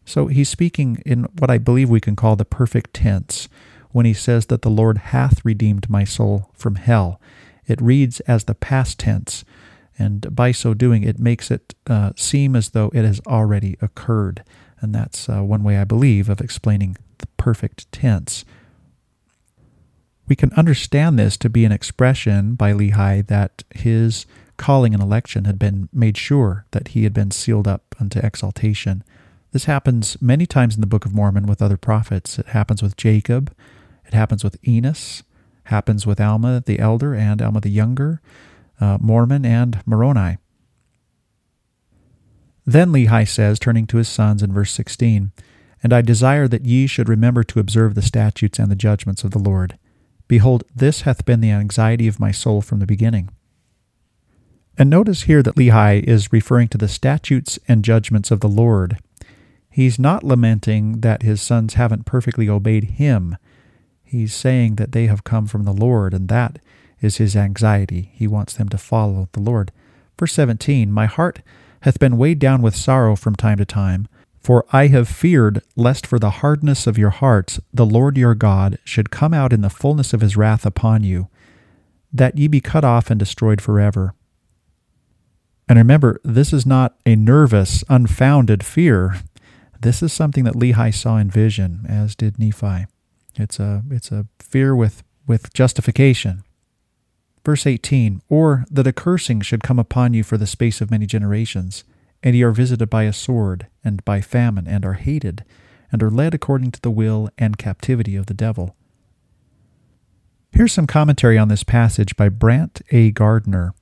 So he's speaking in what I believe we can call the perfect tense when he says that the Lord hath redeemed my soul from hell. It reads as the past tense, and by so doing, it makes it uh, seem as though it has already occurred. And that's uh, one way I believe of explaining the perfect tense. We can understand this to be an expression by Lehi that his calling and election had been made sure that he had been sealed up unto exaltation. This happens many times in the Book of Mormon with other prophets. It happens with Jacob, it happens with Enos, happens with Alma the elder and Alma the younger, uh, Mormon and Moroni. Then Lehi says, turning to his sons in verse 16, And I desire that ye should remember to observe the statutes and the judgments of the Lord Behold, this hath been the anxiety of my soul from the beginning. And notice here that Lehi is referring to the statutes and judgments of the Lord. He's not lamenting that his sons haven't perfectly obeyed him. He's saying that they have come from the Lord, and that is his anxiety. He wants them to follow the Lord. Verse 17 My heart hath been weighed down with sorrow from time to time. For I have feared lest for the hardness of your hearts the Lord your God should come out in the fullness of his wrath upon you, that ye be cut off and destroyed forever. And remember, this is not a nervous, unfounded fear. This is something that Lehi saw in vision, as did Nephi. It's a it's a fear with, with justification. Verse 18, or that a cursing should come upon you for the space of many generations and ye are visited by a sword, and by famine, and are hated, and are led according to the will and captivity of the devil. Here's some commentary on this passage by Brant A. Gardner.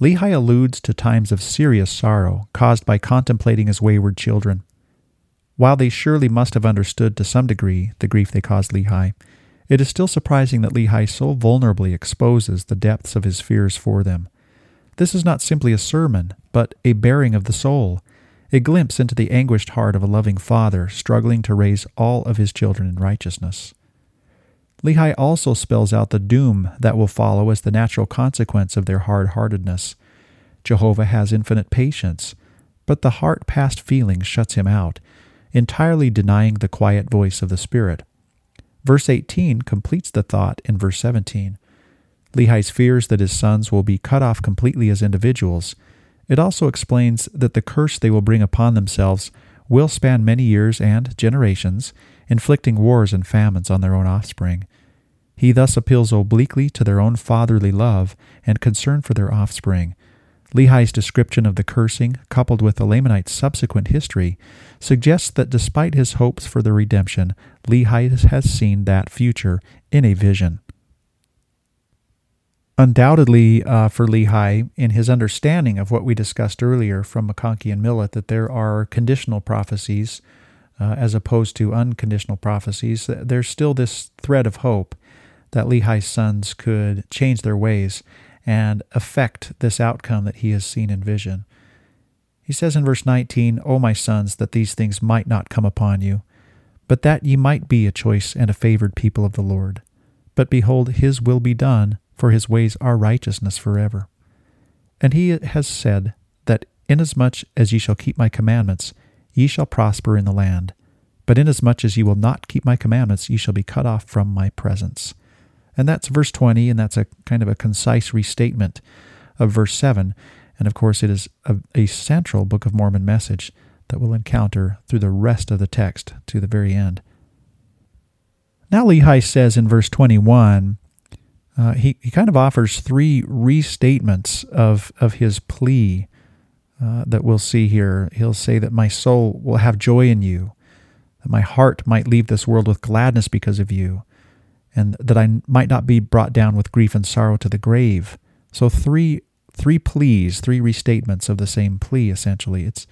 Lehi alludes to times of serious sorrow caused by contemplating his wayward children. While they surely must have understood to some degree the grief they caused Lehi, it is still surprising that Lehi so vulnerably exposes the depths of his fears for them. This is not simply a sermon, but a bearing of the soul, a glimpse into the anguished heart of a loving father struggling to raise all of his children in righteousness. Lehi also spells out the doom that will follow as the natural consequence of their hard heartedness. Jehovah has infinite patience, but the heart past feeling shuts him out, entirely denying the quiet voice of the Spirit. Verse 18 completes the thought in verse 17. Lehi's fears that his sons will be cut off completely as individuals. It also explains that the curse they will bring upon themselves will span many years and generations, inflicting wars and famines on their own offspring. He thus appeals obliquely to their own fatherly love and concern for their offspring. Lehi's description of the cursing, coupled with the Lamanites' subsequent history, suggests that despite his hopes for the redemption, Lehi has seen that future in a vision undoubtedly uh, for Lehi in his understanding of what we discussed earlier from McConkie and Millet that there are conditional prophecies uh, as opposed to unconditional prophecies. There's still this thread of hope that Lehi's sons could change their ways and affect this outcome that he has seen in vision. He says in verse 19, O my sons, that these things might not come upon you, but that ye might be a choice and a favored people of the Lord. But behold, his will be done for his ways are righteousness forever. And he has said that inasmuch as ye shall keep my commandments, ye shall prosper in the land. But inasmuch as ye will not keep my commandments, ye shall be cut off from my presence. And that's verse 20, and that's a kind of a concise restatement of verse 7. And of course, it is a, a central Book of Mormon message that we'll encounter through the rest of the text to the very end. Now, Lehi says in verse 21 uh, he, he kind of offers three restatements of, of his plea uh, that we'll see here. He'll say that my soul will have joy in you. that my heart might leave this world with gladness because of you, and that I might not be brought down with grief and sorrow to the grave. So three three pleas, three restatements of the same plea essentially. It's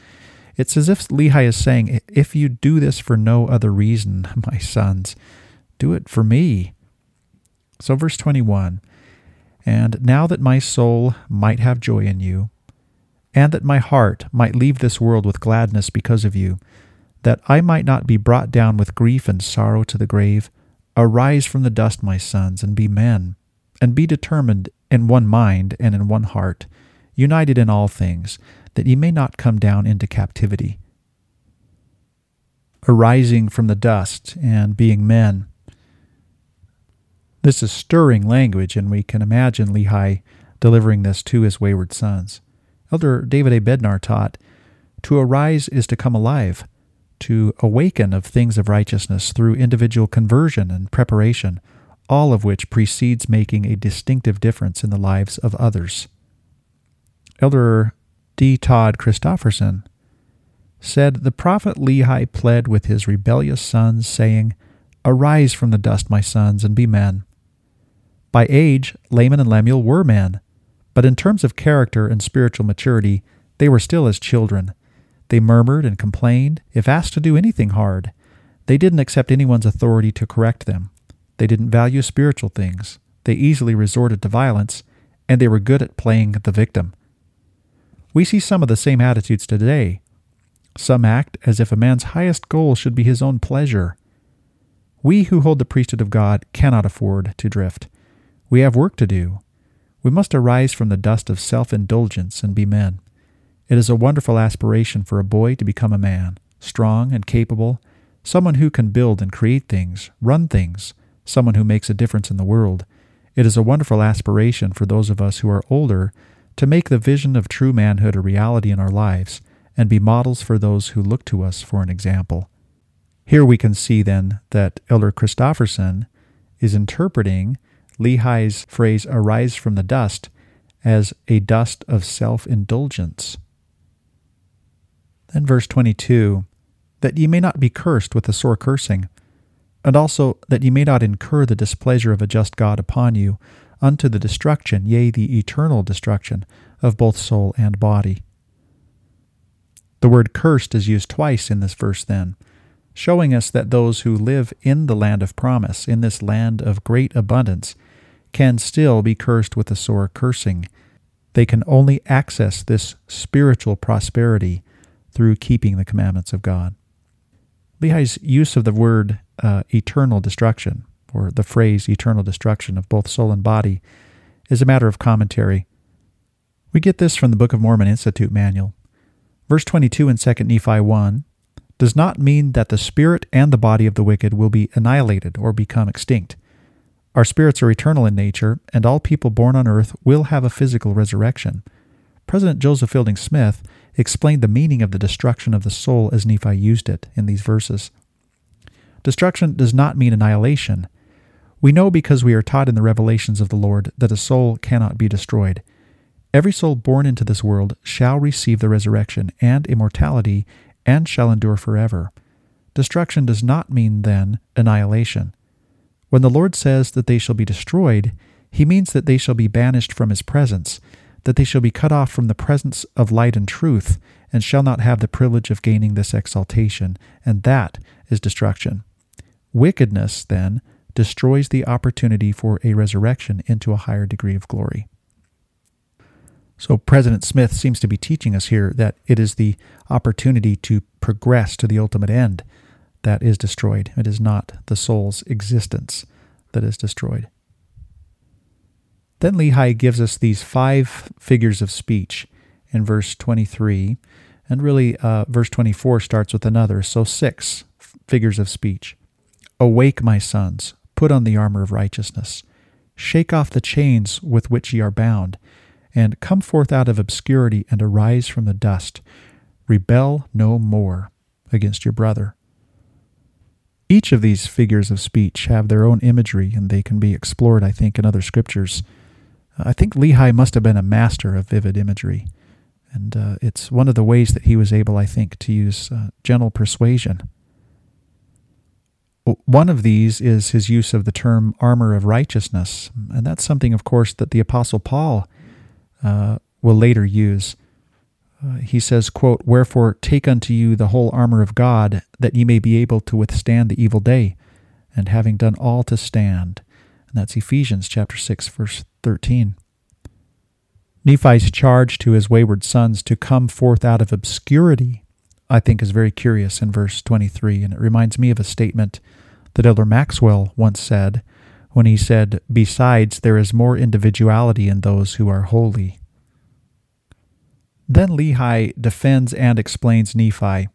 it's as if Lehi is saying, if you do this for no other reason, my sons, do it for me. So verse 21, and now that my soul might have joy in you, and that my heart might leave this world with gladness because of you, that I might not be brought down with grief and sorrow to the grave, arise from the dust, my sons, and be men, and be determined in one mind and in one heart, united in all things, that ye may not come down into captivity. Arising from the dust and being men. This is stirring language, and we can imagine Lehi delivering this to his wayward sons. Elder David A. Bednar taught, To arise is to come alive, to awaken of things of righteousness through individual conversion and preparation all of which precedes making a distinctive difference in the lives of others. Elder D. Todd Christofferson said, The prophet Lehi pled with his rebellious sons, saying, Arise from the dust, my sons, and be men. By age, Laman and Lemuel were men, but in terms of character and spiritual maturity, they were still as children. They murmured and complained if asked to do anything hard. They didn't accept anyone's authority to correct them. They didn't value spiritual things. They easily resorted to violence, and they were good at playing the victim. We see some of the same attitudes today. Some act as if a man's highest goal should be his own pleasure. We who hold the priesthood of God cannot afford to drift. We have work to do. We must arise from the dust of self indulgence and be men. It is a wonderful aspiration for a boy to become a man, strong and capable, someone who can build and create things, run things, someone who makes a difference in the world. It is a wonderful aspiration for those of us who are older to make the vision of true manhood a reality in our lives and be models for those who look to us for an example. Here we can see then that Elder Christofferson is interpreting Lehi's phrase, arise from the dust, as a dust of self indulgence. Then, verse 22 that ye may not be cursed with a sore cursing, and also that ye may not incur the displeasure of a just God upon you, unto the destruction, yea, the eternal destruction of both soul and body. The word cursed is used twice in this verse, then, showing us that those who live in the land of promise, in this land of great abundance, can still be cursed with a sore cursing. They can only access this spiritual prosperity through keeping the commandments of God. Lehi's use of the word uh, eternal destruction, or the phrase eternal destruction of both soul and body, is a matter of commentary. We get this from the Book of Mormon Institute Manual. Verse 22 in 2 Nephi 1 does not mean that the spirit and the body of the wicked will be annihilated or become extinct. Our spirits are eternal in nature, and all people born on earth will have a physical resurrection. President Joseph Fielding Smith explained the meaning of the destruction of the soul as Nephi used it in these verses. Destruction does not mean annihilation. We know because we are taught in the revelations of the Lord that a soul cannot be destroyed. Every soul born into this world shall receive the resurrection and immortality and shall endure forever. Destruction does not mean, then, annihilation. When the Lord says that they shall be destroyed, he means that they shall be banished from his presence, that they shall be cut off from the presence of light and truth, and shall not have the privilege of gaining this exaltation, and that is destruction. Wickedness, then, destroys the opportunity for a resurrection into a higher degree of glory. So, President Smith seems to be teaching us here that it is the opportunity to progress to the ultimate end that is destroyed. It is not the soul's existence that is destroyed. Then Lehi gives us these five figures of speech in verse 23, and really uh, verse 24 starts with another, so six figures of speech. Awake, my sons, put on the armor of righteousness. Shake off the chains with which ye are bound, and come forth out of obscurity and arise from the dust. Rebel no more against your brother. Each of these figures of speech have their own imagery, and they can be explored, I think, in other scriptures. I think Lehi must have been a master of vivid imagery, and uh, it's one of the ways that he was able, I think, to use uh, gentle persuasion. One of these is his use of the term armor of righteousness. And that's something, of course, that the Apostle Paul uh, will later use. Uh, he says, quote, Wherefore take unto you the whole armor of God, that ye may be able to withstand the evil day, and having done all to stand. And that's Ephesians chapter 6, verse 13. Nephi's charge to his wayward sons to come forth out of obscurity, I think, is very curious in verse 23, and it reminds me of a statement that Elder Maxwell once said when he said, Besides, there is more individuality in those who are holy. Then Lehi defends and explains Nephi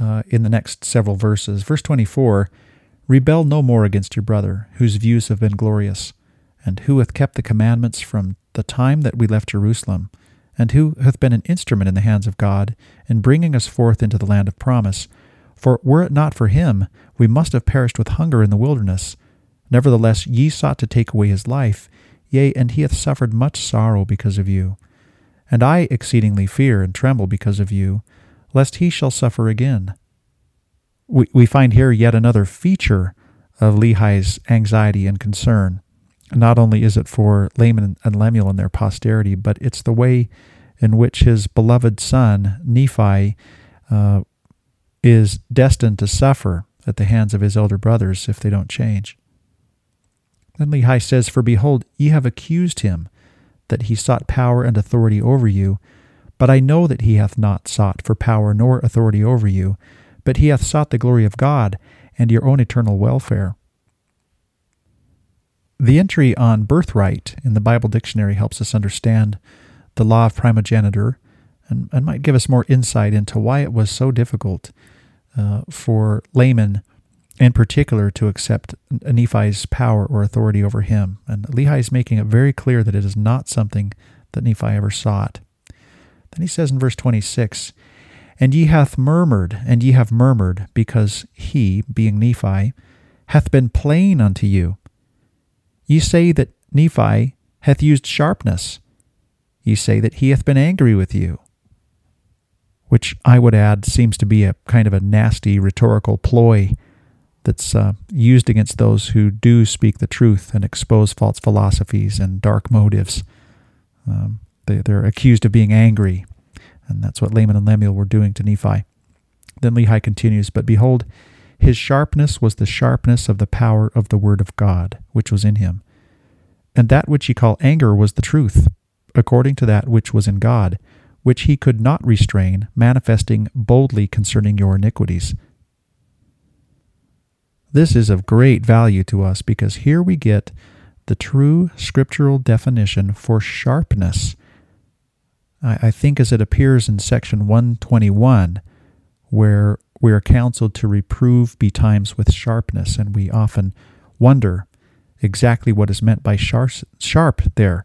uh, in the next several verses. Verse 24 Rebel no more against your brother, whose views have been glorious, and who hath kept the commandments from the time that we left Jerusalem, and who hath been an instrument in the hands of God in bringing us forth into the land of promise. For were it not for him, we must have perished with hunger in the wilderness. Nevertheless, ye sought to take away his life, yea, and he hath suffered much sorrow because of you. And I exceedingly fear and tremble because of you, lest he shall suffer again. We, we find here yet another feature of Lehi's anxiety and concern. Not only is it for Laman and Lemuel and their posterity, but it's the way in which his beloved son, Nephi, uh, is destined to suffer at the hands of his elder brothers if they don't change. Then Lehi says, For behold, ye have accused him that he sought power and authority over you. But I know that he hath not sought for power nor authority over you, but he hath sought the glory of God and your own eternal welfare. The entry on birthright in the Bible dictionary helps us understand the law of primogeniture and, and might give us more insight into why it was so difficult uh, for Laman in particular to accept Nephi's power or authority over him. And Lehi is making it very clear that it is not something that Nephi ever sought. Then he says in verse 26, And ye hath murmured, and ye have murmured, because he, being Nephi, hath been plain unto you. Ye say that Nephi hath used sharpness. Ye say that he hath been angry with you. Which I would add seems to be a kind of a nasty rhetorical ploy that's uh, used against those who do speak the truth and expose false philosophies and dark motives. Um, they, they're accused of being angry, and that's what Laman and Lemuel were doing to Nephi. Then Lehi continues, But behold, his sharpness was the sharpness of the power of the word of God, which was in him. And that which ye call anger was the truth, according to that which was in God, which he could not restrain, manifesting boldly concerning your iniquities. This is of great value to us because here we get the true scriptural definition for sharpness. I, think as it appears in section 121, where we are counseled to reprove betimes with sharpness, and we often wonder exactly what is meant by sharp, sharp there.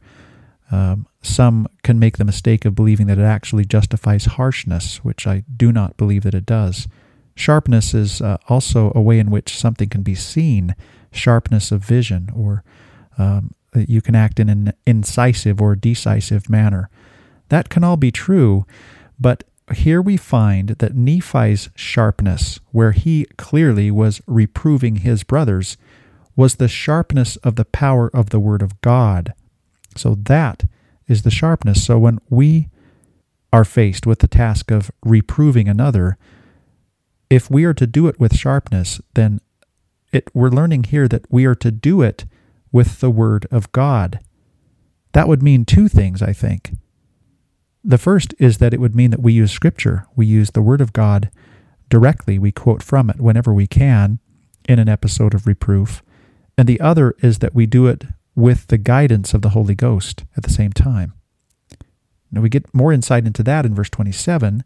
Um, some can make the mistake of believing that it actually justifies harshness, which I do not believe that it does. Sharpness is uh, also a way in which something can be seen, sharpness of vision, or um, you can act in an incisive or decisive manner. That can all be true, but here we find that Nephi's sharpness, where he clearly was reproving his brothers, was the sharpness of the power of the Word of God. So that is the sharpness. So when we are faced with the task of reproving another, if we are to do it with sharpness, then it, we're learning here that we are to do it with the Word of God. That would mean two things, I think. The first is that it would mean that we use Scripture. We use the Word of God directly. We quote from it whenever we can in an episode of reproof. And the other is that we do it with the guidance of the Holy Ghost at the same time. Now we get more insight into that in verse 27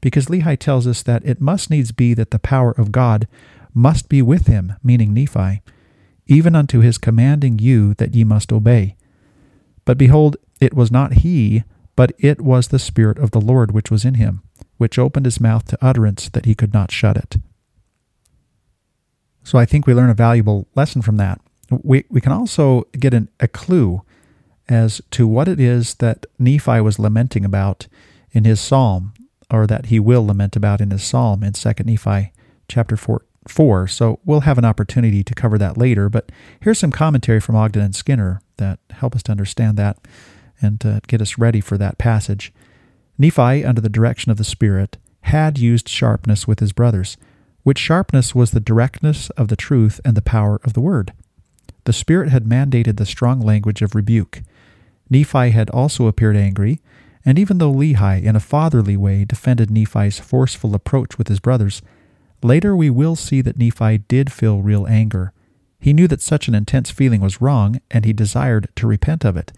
because Lehi tells us that it must needs be that the power of God must be with him, meaning Nephi, even unto his commanding you that ye must obey. But behold, it was not he, but it was the Spirit of the Lord which was in him, which opened his mouth to utterance that he could not shut it. So I think we learn a valuable lesson from that. We, we can also get an, a clue as to what it is that Nephi was lamenting about in his psalm or that he will lament about in his psalm in 2 Nephi chapter 4, 4, so we'll have an opportunity to cover that later. But here's some commentary from Ogden and Skinner that help us to understand that and to get us ready for that passage. Nephi, under the direction of the Spirit, had used sharpness with his brothers, which sharpness was the directness of the truth and the power of the word. The Spirit had mandated the strong language of rebuke. Nephi had also appeared angry, and even though Lehi, in a fatherly way, defended Nephi's forceful approach with his brothers, later we will see that Nephi did feel real anger. He knew that such an intense feeling was wrong, and he desired to repent of it.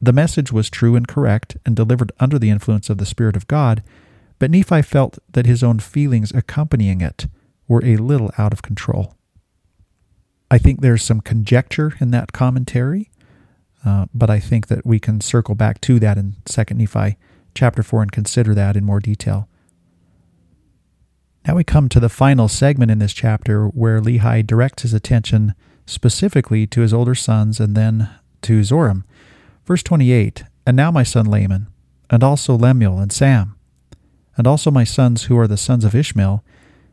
The message was true and correct and delivered under the influence of the Spirit of God, but Nephi felt that his own feelings accompanying it were a little out of control. I think there's some conjecture in that commentary, uh, but I think that we can circle back to that in 2 Nephi chapter 4 and consider that in more detail. Now we come to the final segment in this chapter where Lehi directs his attention specifically to his older sons and then to Zoram. Verse 28 And now my son Laman, and also Lemuel and Sam, and also my sons who are the sons of Ishmael,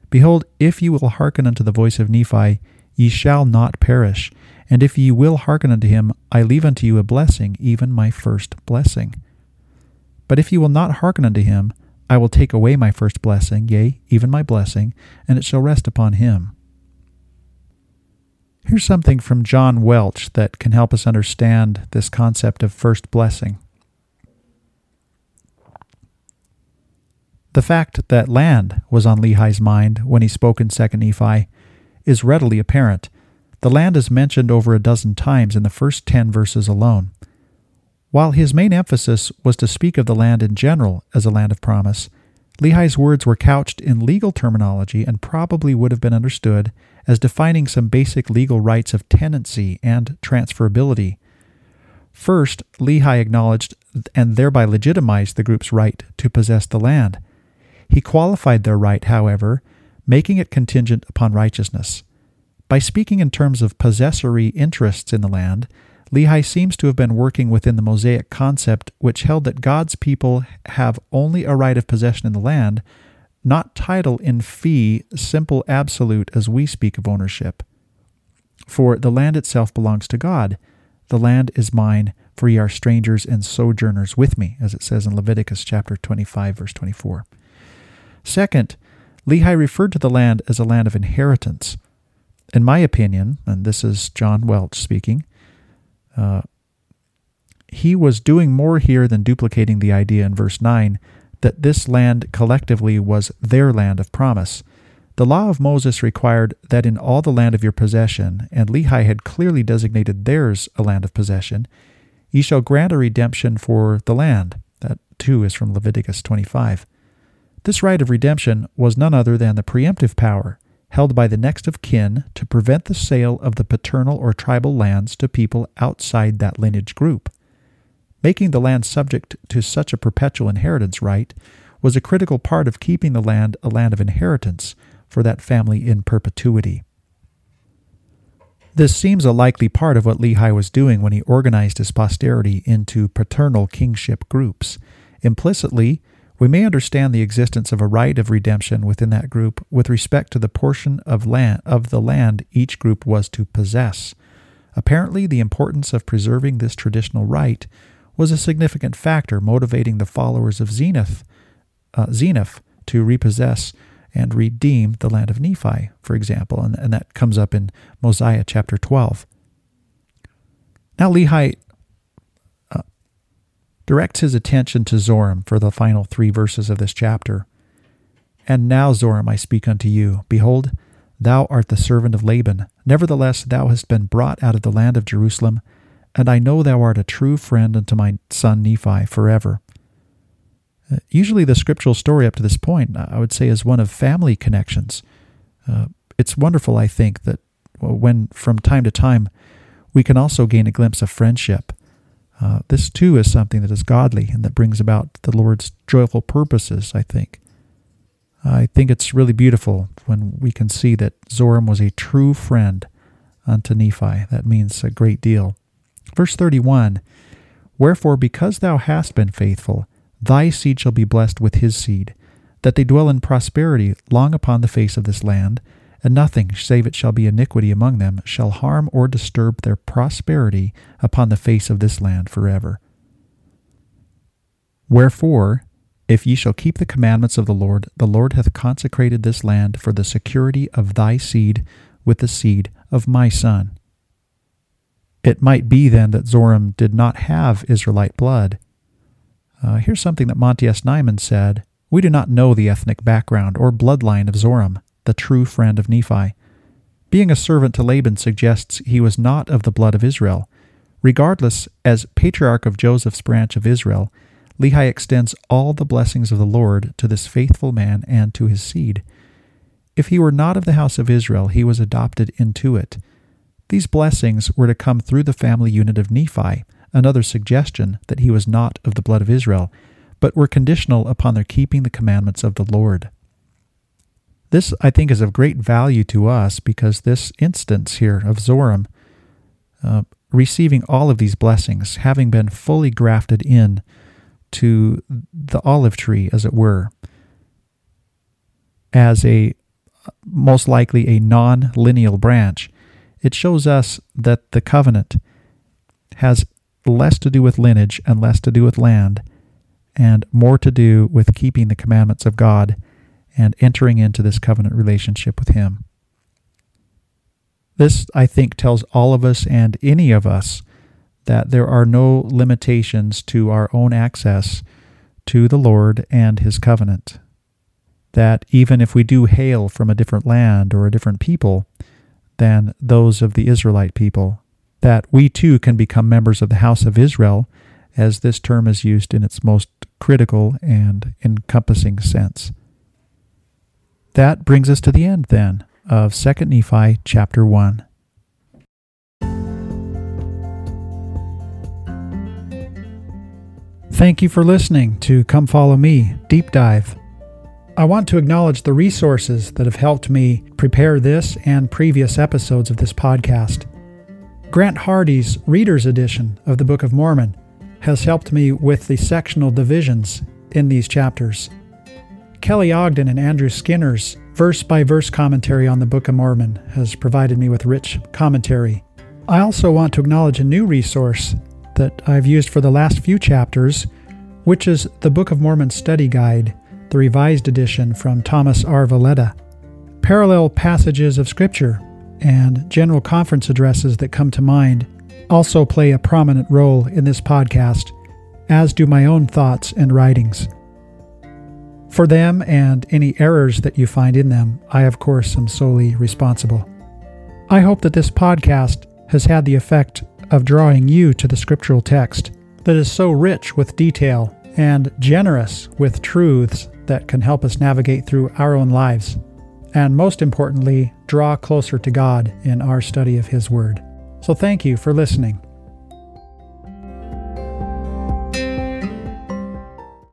behold, if ye will hearken unto the voice of Nephi, ye shall not perish. And if ye will hearken unto him, I leave unto you a blessing, even my first blessing. But if ye will not hearken unto him, I will take away my first blessing, yea, even my blessing, and it shall rest upon him. Here's something from John Welch that can help us understand this concept of first blessing. The fact that land was on Lehi's mind when he spoke in 2 Nephi is readily apparent. The land is mentioned over a dozen times in the first 10 verses alone. While his main emphasis was to speak of the land in general as a land of promise, Lehi's words were couched in legal terminology and probably would have been understood as defining some basic legal rights of tenancy and transferability. First, Lehi acknowledged and thereby legitimized the group's right to possess the land. He qualified their right, however, making it contingent upon righteousness. By speaking in terms of possessory interests in the land, Lehi seems to have been working within the Mosaic concept, which held that God's people have only a right of possession in the land, not title in fee, simple absolute as we speak of ownership. For the land itself belongs to God. The land is mine, for ye are strangers and sojourners with me, as it says in Leviticus chapter 25, verse 24. Second, Lehi referred to the land as a land of inheritance. In my opinion, and this is John Welch speaking, uh, he was doing more here than duplicating the idea in verse 9 that this land collectively was their land of promise. The law of Moses required that in all the land of your possession, and Lehi had clearly designated theirs a land of possession, ye shall grant a redemption for the land. That too is from Leviticus 25. This right of redemption was none other than the preemptive power held by the next of kin to prevent the sale of the paternal or tribal lands to people outside that lineage group. Making the land subject to such a perpetual inheritance right was a critical part of keeping the land a land of inheritance for that family in perpetuity. This seems a likely part of what Lehi was doing when he organized his posterity into paternal kingship groups. Implicitly, we may understand the existence of a right of redemption within that group with respect to the portion of land of the land each group was to possess. Apparently, the importance of preserving this traditional right was a significant factor motivating the followers of Zeniff, uh, Zeniff to repossess and redeem the land of Nephi, for example, and, and that comes up in Mosiah chapter 12. Now, Lehi directs his attention to Zoram for the final three verses of this chapter. And now, Zoram, I speak unto you. Behold, thou art the servant of Laban. Nevertheless, thou hast been brought out of the land of Jerusalem, and I know thou art a true friend unto my son Nephi forever. Uh, usually, the scriptural story up to this point, I would say, is one of family connections. Uh, it's wonderful, I think, that when from time to time we can also gain a glimpse of friendship uh, this too is something that is godly and that brings about the Lord's joyful purposes, I think. I think it's really beautiful when we can see that Zoram was a true friend unto Nephi. That means a great deal. Verse 31 Wherefore, because thou hast been faithful, thy seed shall be blessed with his seed, that they dwell in prosperity long upon the face of this land, and nothing, save it shall be iniquity among them, shall harm or disturb their prosperity upon the face of this land forever. Wherefore, if ye shall keep the commandments of the Lord, the Lord hath consecrated this land for the security of thy seed with the seed of my son. It might be then that Zoram did not have Israelite blood. Uh, here's something that Monte S. Nyman said We do not know the ethnic background or bloodline of Zoram, the true friend of Nephi. Being a servant to Laban suggests he was not of the blood of Israel. Regardless, as patriarch of Joseph's branch of Israel, Lehi extends all the blessings of the Lord to this faithful man and to his seed. If he were not of the house of Israel, he was adopted into it. These blessings were to come through the family unit of Nephi, another suggestion that he was not of the blood of Israel, but were conditional upon their keeping the commandments of the Lord. This, I think, is of great value to us because this instance here of Zoram uh, receiving all of these blessings, having been fully grafted in to the olive tree, as it were, as a most likely a non lineal branch, it shows us that the covenant has less to do with lineage and less to do with land, and more to do with keeping the commandments of God and entering into this covenant relationship with Him. This, I think, tells all of us and any of us that there are no limitations to our own access to the Lord and His covenant. That even if we do hail from a different land or a different people than those of the Israelite people, that we too can become members of the house of Israel, as this term is used in its most critical and encompassing sense. That brings us to the end, then, of 2 Nephi chapter 1. Thank you for listening to Come Follow Me Deep Dive. I want to acknowledge the resources that have helped me prepare this and previous episodes of this podcast. Grant Hardy's Reader's Edition of the Book of Mormon has helped me with the sectional divisions in these chapters. Kelly Ogden and Andrew Skinner's verse by verse commentary on the Book of Mormon has provided me with rich commentary. I also want to acknowledge a new resource that I've used for the last few chapters, which is the Book of Mormon Study Guide, the revised edition from Thomas R. Valletta. Parallel passages of Scripture and general conference addresses that come to mind also play a prominent role in this podcast, as do my own thoughts and writings. For them and any errors that you find in them, I, of course, am solely responsible. I hope that this podcast has had the effect of drawing you to the scriptural text that is so rich with detail and generous with truths that can help us navigate through our own lives, and most importantly, draw closer to God in our study of His Word. So thank you for listening.